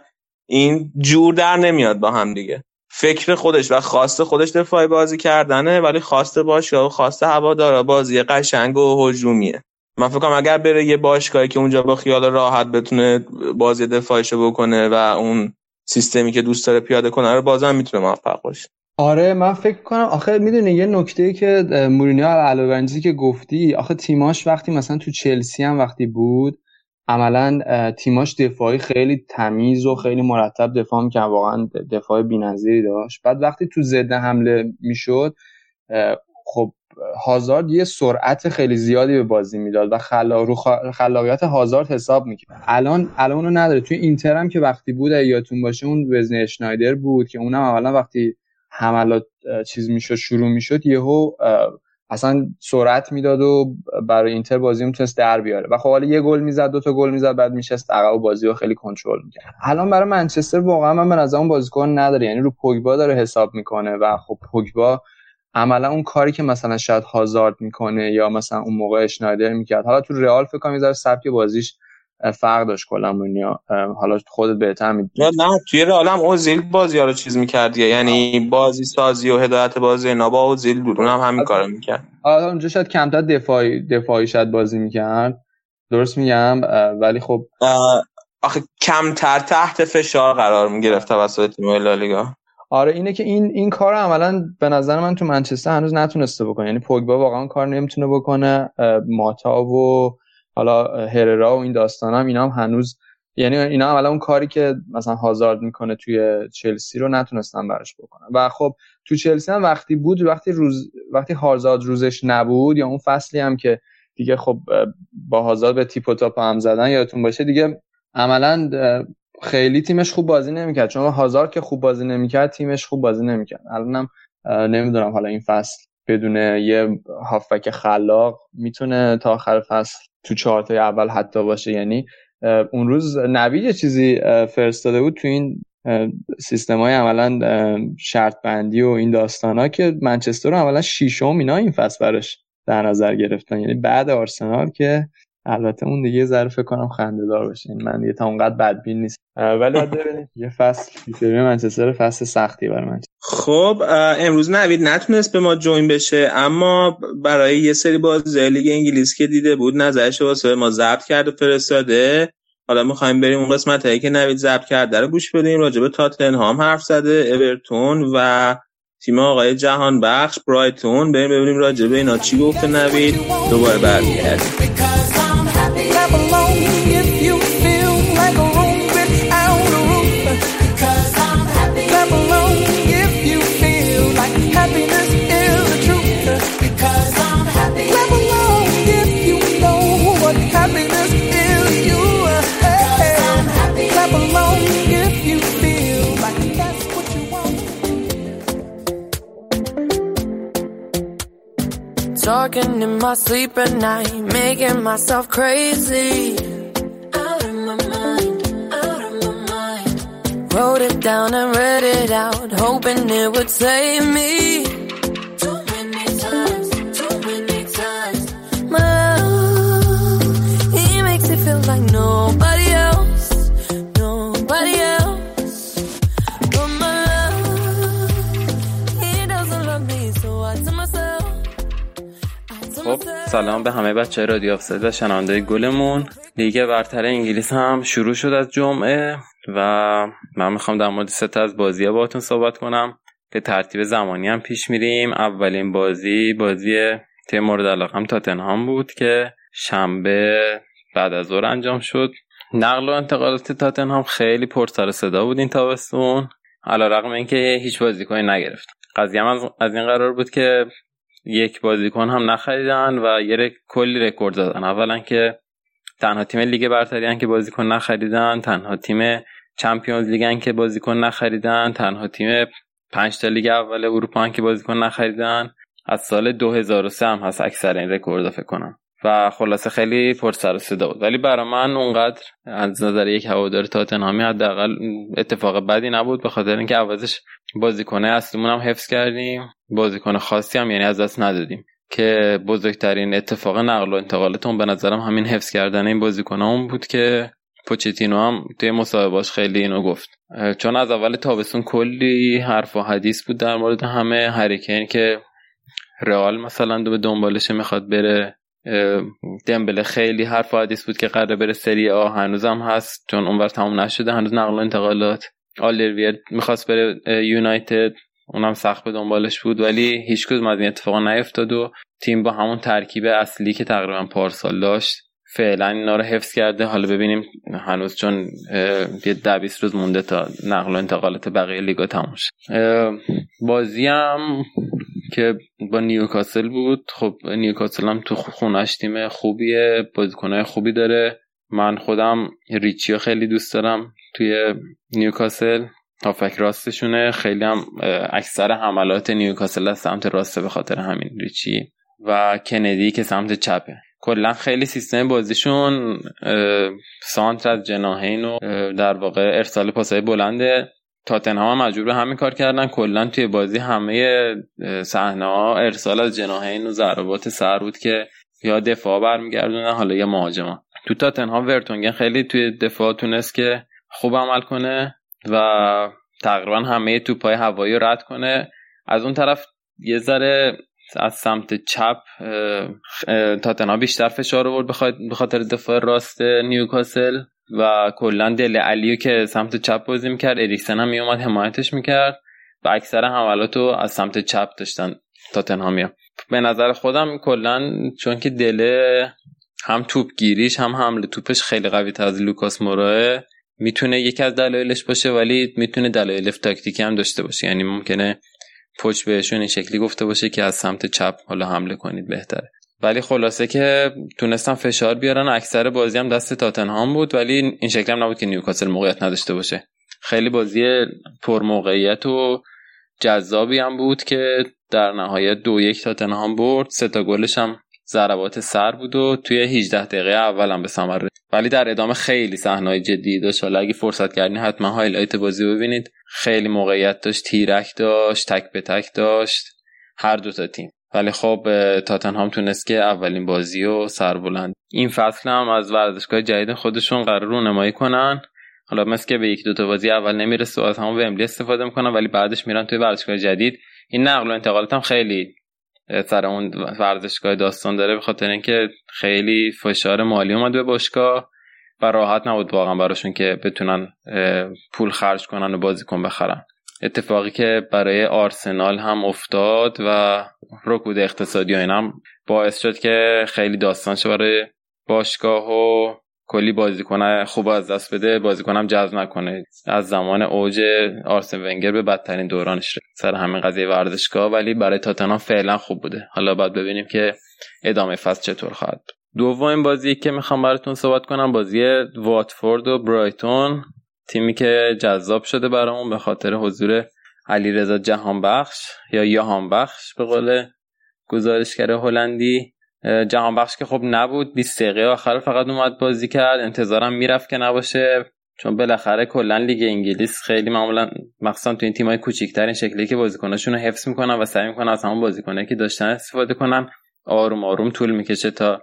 این جور در نمیاد با هم دیگه. فکر خودش و خواست خودش دفاعی بازی کردنه ولی خواسته باشه و خواسته هوادارا بازی قشنگ و هجومیه. من فکر کنم اگر بره یه باشگاهی که اونجا با خیال راحت بتونه بازی دفاعیشو بکنه و اون سیستمی که دوست داره پیاده کنه رو بازم می‌تونه موفق باشه. آره من فکر کنم آخه می‌دونی یه نکته ای که مورینیو علاوه که گفتی آخه تیماش وقتی مثلا تو چلسی هم وقتی بود عملا تیماش دفاعی خیلی تمیز و خیلی مرتب دفاع می‌کرد واقعا دفاع بی‌نظیری داشت. بعد وقتی تو ضد حمله می‌شد خب هازارد یه سرعت خیلی زیادی به بازی می‌داد و خلا... رو خلاقیت هازارد حساب می‌کرد. الان الان اونو نداره. توی اینتر هم که وقتی بود یادتون باشه اون وزن اشنایدر بود که اونم اولا وقتی حملات چیز می‌شد شروع می‌شد یهو اصلا سرعت می‌داد و برای اینتر بازی می‌تونست در بیاره. و خب حالا یه گل می‌زد دو تا گل می‌زد بعد میشست عقب و بازی رو خیلی کنترل می‌کرد. الان برای منچستر واقعا من به نظر اون بازیکن نداره. یعنی رو پوگبا داره حساب می‌کنه و خب پوگبا عملا اون کاری که مثلا شاید هازارد می‌کنه یا مثلا اون موقع اشنایدر می‌کرد. حالا تو رئال فکر کنم سبک بازیش فرق داشت کلا مونیا. حالا خودت بهتر می‌دونی. نه توی رئال هم اوزیل بازی ها رو چیز می‌کرد یعنی بازی سازی و هدایت بازی اینا با اوزیل بود. اونم همین کارو می‌کرد. آره اونجا شاید کمتر دفاعی دفاعی شاید بازی می‌کرد. درست میگم؟ ولی خب آخه کمتر تحت فشار قرار می‌گرفت توسط تیم لالیگا. آره اینه که این این کار عملا به نظر من تو منچستر هنوز نتونسته بکنه. یعنی پوگبا واقعا کار نمی‌تونه بکنه. ماتا و حالا هررا و این داستان هم اینا هم هنوز یعنی اینا هم اون کاری که مثلا هازارد می‌کنه توی چلسی رو نتونستن براش بکنن. و خب تو چلسی هم وقتی بود وقتی روز وقتی هازارد روزش نبود یا اون فصلی هم که دیگه خب با هازارد به تیپ و تاپ هم زدن یادتون باشه دیگه عملا خیلی تیمش خوب بازی نمی‌کرد. چون هازارد که خوب بازی نمی‌کرد تیمش خوب بازی نمی‌کرد. الانم نمی‌دونم حالا این فصل بدون یه هافبک خلاق می‌تونه تا آخر فصل تو چهارتا اول حتی باشه. یعنی اون روز نوید یه چیزی فرستاده بود تو این سیستم های عملا شرط بندی و این داستان ها که منچستر رو عملا شیشم اینا این فصل براش در نظر گرفتن. یعنی بعد آرسنال که البته اون دیگه فکر کنم خنده دار باشه من دیگه تا اونقدر بدبین نیست ولی ببینیم. یه فصل. فیفری منچستر فصل سختی برای من خب امروز نوید نتونست به ما جوین بشه اما برای یه سری بازی لیگ انگلیس که دیده بود نظرش واسه ما ضبط کرده فرستاده. حالا می‌خوایم بریم اون قسمت هایی که نوید ضبط کرده رو گوش بدیم. راجع به تاتنهام حرف زده اورتون و تیم آقای جهان بخش برایتون. بریم ببینیم راجع به اینا چی گفته نوید. دوباره برمیگردیم. clap alone. Talking in my sleep at night, making myself crazy. Out of my mind, out of my mind. Wrote it down and read it out, hoping it would save me. Too many times, too many times. My love, he makes it feel like nobody سلام به همه بچه رادیو آفساید و شنونده گلمون. لیگ برتر انگلیس هم شروع شد از جمعه و من می‌خوام در مورد سه از بازی باهاتون صحبت کنم به ترتیب زمانی هم پیش میریم. اولین بازی بازی تیم مورد علاقم تاتنهام بود که شنبه بعد از ظهر انجام شد. نقل و انتقالات تاتنهام خیلی پر سر صدا بود این تابستون. علا رقم اینکه هیچ بازیکنی نگرفت. قضیه هم از این قرار بود که یک بازیکن هم نخریدن و یه رک... کلی رکورد دادن. اولا که تنها تیم لیگ برتری که بازیکن نخریدن تنها تیم Champions League که بازیکن نخریدن تنها تیم پنج تا لیگ اول اروپا که بازیکن نخریدن. از سال 2003 هم هست اکثر این رکورد فکر کنم. و خلاصه خیلی پر سر صدا بود ولی برای من اونقدر از نظر یک هوادار تاتنهامی حداقل اتفاق بدی نبود به خاطر اینکه عوضش بازیکنه اصلیمون هم حفظ کردیم بازیکن خاصی هم یعنی از دست ندادیم. که بزرگترین اتفاق نقل و انتقالتون به نظرم همین حفظ کردن این بازیکن اون بود که پوچتینو هم توی مصاحبهاش خیلی اینو گفت. چون از اول تابستون کلی حرف و حدیث بود در مورد همه. هریکین که رئال مثلا دو به دنبالش می‌خواد بره. دمبله خیلی حرف حدیث بود که قراره بره سری آ هنوزم هست چون اونور تموم نشده هنوز نقل و انتقالات. آلرویر می‌خواست بره یونایتد. اونم سخت به دنبالش بود ولی هیچ کدوم از این اتفاقا نیفتاد و تیم با همون ترکیب اصلی که تقریبا پارسال داشت فعلا اینا رو حفظ کرده. حالا ببینیم هنوز چون یه ده روز مونده تا نقل و انتقالات بقیه لیگا تموم بازی هم که با نیوکاسل بود. خب نیوکاسل هم تو خونش تیم خوبیه بازیکنهای خوبی داره. من خودم ریچیو خیلی دوست دارم توی نیوکاسل. هافک راستشونه. خیلی هم اکثر حملات نیوکاسل از سمت راسته به خاطر همین ریچی و کندی که سمت چپه. کلا خیلی سیستم بازیشون سانتر از جناهین و در واقع ارسال پاسای بلنده. تاتنهام هم مجبور همین کار کردن. کلا توی بازی همه صحنه ها ارسال از جناهین و ضربات سر بود که یا دفاع برمیگردونن حالا یا مهاجما. تو تاتنهام ورتونگن خیلی توی دفاع تونست که خوب عمل کنه و تقریبا همه توپای هوایی رو رد کنه. از اون طرف یه ذره از سمت چپ تاتنهام بیشتر فشار آورد به خاطر دفاع راست نیوکاسل. و کلا دل علیو که سمت چپ بازی می‌کرد اریکسن هم میومد حمایتش می‌کرد و اکثر حملات رو از سمت چپ داشتن تاتنهامیا به نظر خودم کلا چون که دل هم توپ گیریش هم حمله توپش خیلی قوی تر از لوکاس موراه می‌تونه یکی از دلایلش باشه ولی می‌تونه دلایل تاکتیکی هم داشته باشه. یعنی ممکنه پچ بهشون این شکلی گفته باشه که از سمت چپ حالا حمله کنید بهتره. ولی خلاصه که تونستن فشار بیارن. اکثر بازی هم دست تاتنهام بود ولی این شکل هم نبود که نیوکاسل موقعیت نداشته باشه. خیلی بازی پر موقعیت و جذابی هم بود که در نهایت دو یک تاتنهام برد. سه تا گلش هم ضربات سر بود و توی 18 دقیقه اول هم به ثمر ولی در ادامه خیلی صحنه‌های جدی داشت. حالا اگه فرصت کردین حتما highlight بازی ببینید. خیلی موقعیت داشت تیرک داشت تک به تک داشت. هر دو تا تیم. ولی خب تاتنهام تونست که اولین بازی و سربلند. این فصل هم از ورزشگاه جدید خودشون قرار رونمایی کنن. حالا مثل که به یک دو تا بازی اول نمی‌رسه و از همون ومبلی استفاده می‌کنن ولی بعدش میرن توی ورزشگاه جدید. این نقل و انتقالات هم خیلی سر اون ورزشگاه داستان داره به خاطر اینکه خیلی فشار مالی اومد به باشگاه و راحت نبود واقعا براشون که بتونن پول خرج کنن و بازیکن بخرن. اتفاقی که برای آرسنال هم افتاد و رکود اقتصادی و هم باعث شد که خیلی داستان شد برای باشگاه و کلی بازیکن خوب از دست بده بازیکنم جذب نکنه. از زمان اوج آرسن ونگر به بدترین دورانش سر همین قضیه ورزشگاه ولی برای تاتنهام فعلا خوب بوده. حالا باید ببینیم که ادامه فصل چطور خواهد دومین بازی که می‌خوام براتون صحبت کنم بازی واتفورد و برایتون. تیمی که جذاب شده برامون به خاطر حضور علیرضا جهانبخش یا یهانبخش به قول گزارشگر هلندی جهانبخش که خب نبود 20 دقیقه آخر فقط اومد بازی کرد. انتظارم می‌رفت که نباشه چون بالاخره کلا لیگ انگلیس خیلی معمولا مخصوصا تو این تیمای کوچیک‌تر این شکلی که بازیکناشون رو حفظ می‌کنن و سعی می‌کنن از همون بازیکنایی که داشتن استفاده کنن آروم آروم طول می‌کشه تا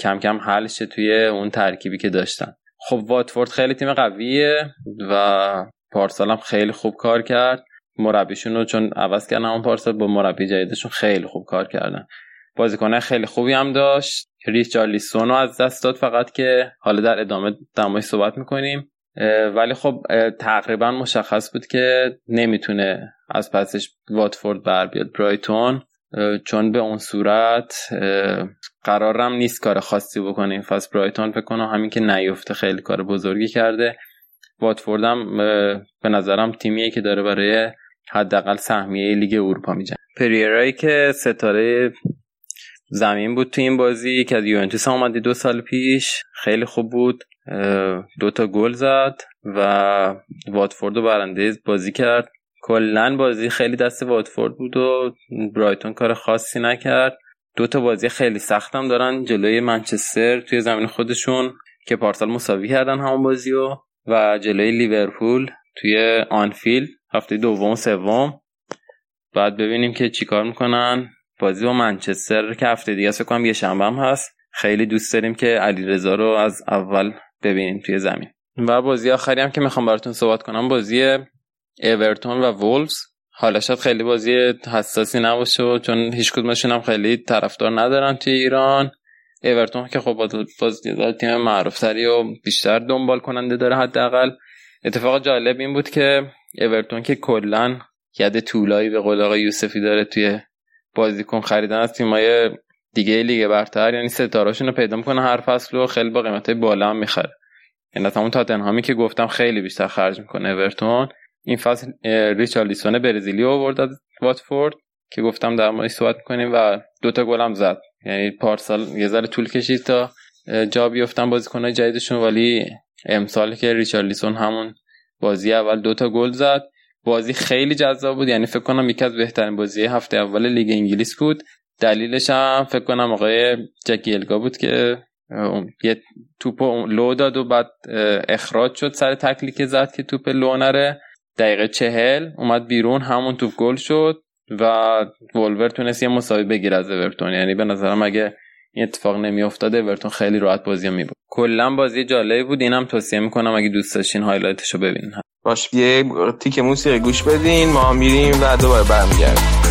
کم کم حل شه توی اون ترکیبی که داشتن. خب واتفورد خیلی تیم قویه و پارسال هم خیلی خوب کار کرد. مربیشون رو چون عوض کردن همون پارسال با مربی جدیدشون خیلی خوب کار کردن. بازیکن خیلی خوبی هم داشت. ریچارلیسون رو از دست داد فقط که حالا در ادامه دمای صحبت می‌کنیم. ولی خب تقریبا مشخص بود که نمی‌تونه از پسش واتفورد بر بیاد. برایتون؟ چون به اون صورت قرارم نیست کار خاصی بکنه. این فصل برایتون فکر همین که نیفته خیلی کار بزرگی کرده. واتفورد هم به نظرم تیمیه که داره برای حداقل سهمیه لیگ اروپا میجن پریرایی که ستاره زمین بود تو این بازی که از یوونتوس اومدی دو سال پیش. خیلی خوب بود. دو تا گل زد و واتفورد رو برنده بازی کرد. کلا بازی خیلی دست واتفورد بود و برایتون کار خاصی نکرد. دو تا بازی خیلی سختم دارن جلوی منچستر توی زمین خودشون که پارسال مساوی کردن همون بازی رو و جلوی لیورپول توی آنفیل هفته دوم و سوم. بعد ببینیم که چیکار می‌کنن. بازی با منچستر که هفته دیگه فکر کنم یه شنبه هم هست. خیلی دوست داریم که علیرضا رو از اول ببینیم توی زمین. و بازی آخری هم که می‌خوام براتون صحبت کنم بازی اورتون و وولفز. حالا شاید خیلی بازی حساسی نباشه چون هیچ کدومشون هم خیلی طرفدار ندارن توی ایران. اورتون که خب باز تیم معروف تری و بیشتر دنبال کننده داره حداقل. اتفاق جالب این بود که اورتون که کلا ید طولایی به قول آقای یوسفی داره توی بازیکن خریدن از تیمای دیگه لیگ برتر. یعنی ستاراشون رو پیدا می‌کنه هر فصل و خیلی با قیمت بالا هم می‌خره. یعنی همون تاتنهامی که گفتم خیلی بیشتر خرج می‌کنه اورتون. این فصل ریچارلیسون برزیلی آورد از واتفورد که گفتم در موردش صحبت می‌کنیم و گل هم زد. یعنی پارسال یه ذره طول کشید تا جا بیفتن بازیکنهای جدیدشون ولی امسال که ریچارلیسون همون بازی اول دوتا گل زد. بازی خیلی جذاب بود یعنی فکر کنم یکی از بهترین بازی هفته اول لیگ انگلیس بود. دلیلش هم فکر کنم آقای جکی بود که یه توپ لو داد و بعد اخراج شد سر تکلی که زد که توپ لو نره. دقیقه چهل اومد بیرون همون توپ گل شد و وولوز تونست یه مساوی بگیر از اورتون. یعنی به نظرم اگه این اتفاق نمیافتاد اورتون خیلی راحت بازی رو می‌برد کلا بازی جالبی بود. اینم توصیه می‌کنم اگه دوست داشتین highlight شو ببینین. باش یه تیکه موسیقی گوش بدین. ما میریم و دوباره برمیگردیم.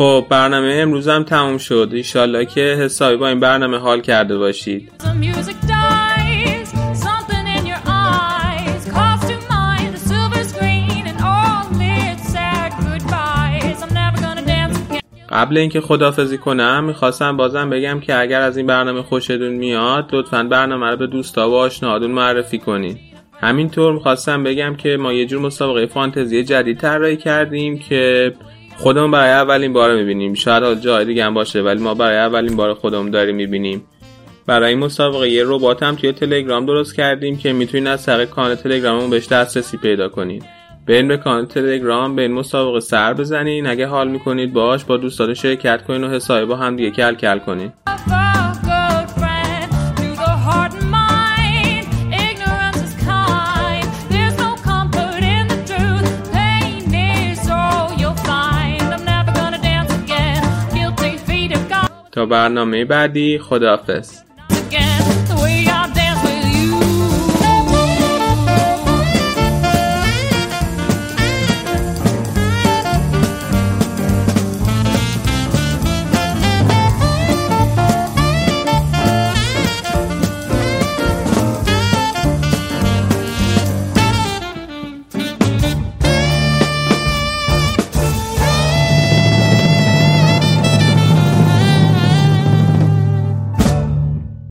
خب برنامه امروز هم تموم شد. ایشالله که حسابی با این برنامه حال کرده باشید. قبل اینکه خدافزی کنم می‌خواستم بازم بگم که اگر از این برنامه خوشتون میاد لطفا برنامه رو به دوستا و آشناهاتون معرفی کنید همینطور می‌خواستم بگم که ما یه جور مسابقه فانتزی جدید طراحی کردیم که خودمون برای اولین بار می‌بینیم. شاید جای دیگه هم باشه ولی ما برای اولین بار خودمون داریم می‌بینیم. برای این مسابقه یه ربات هم توی تلگرام درست کردیم که می‌تونید از طریق کانال تلگراممون بهش دسترسی پیدا کنید. برین به کانال تلگرام به این مسابقه سر بزنین. اگه حال می‌کنید باش با دوستان شرکت کنین و حسابی با هم دیگه کل کل کنین. برنامه بعدی. خداحافظ.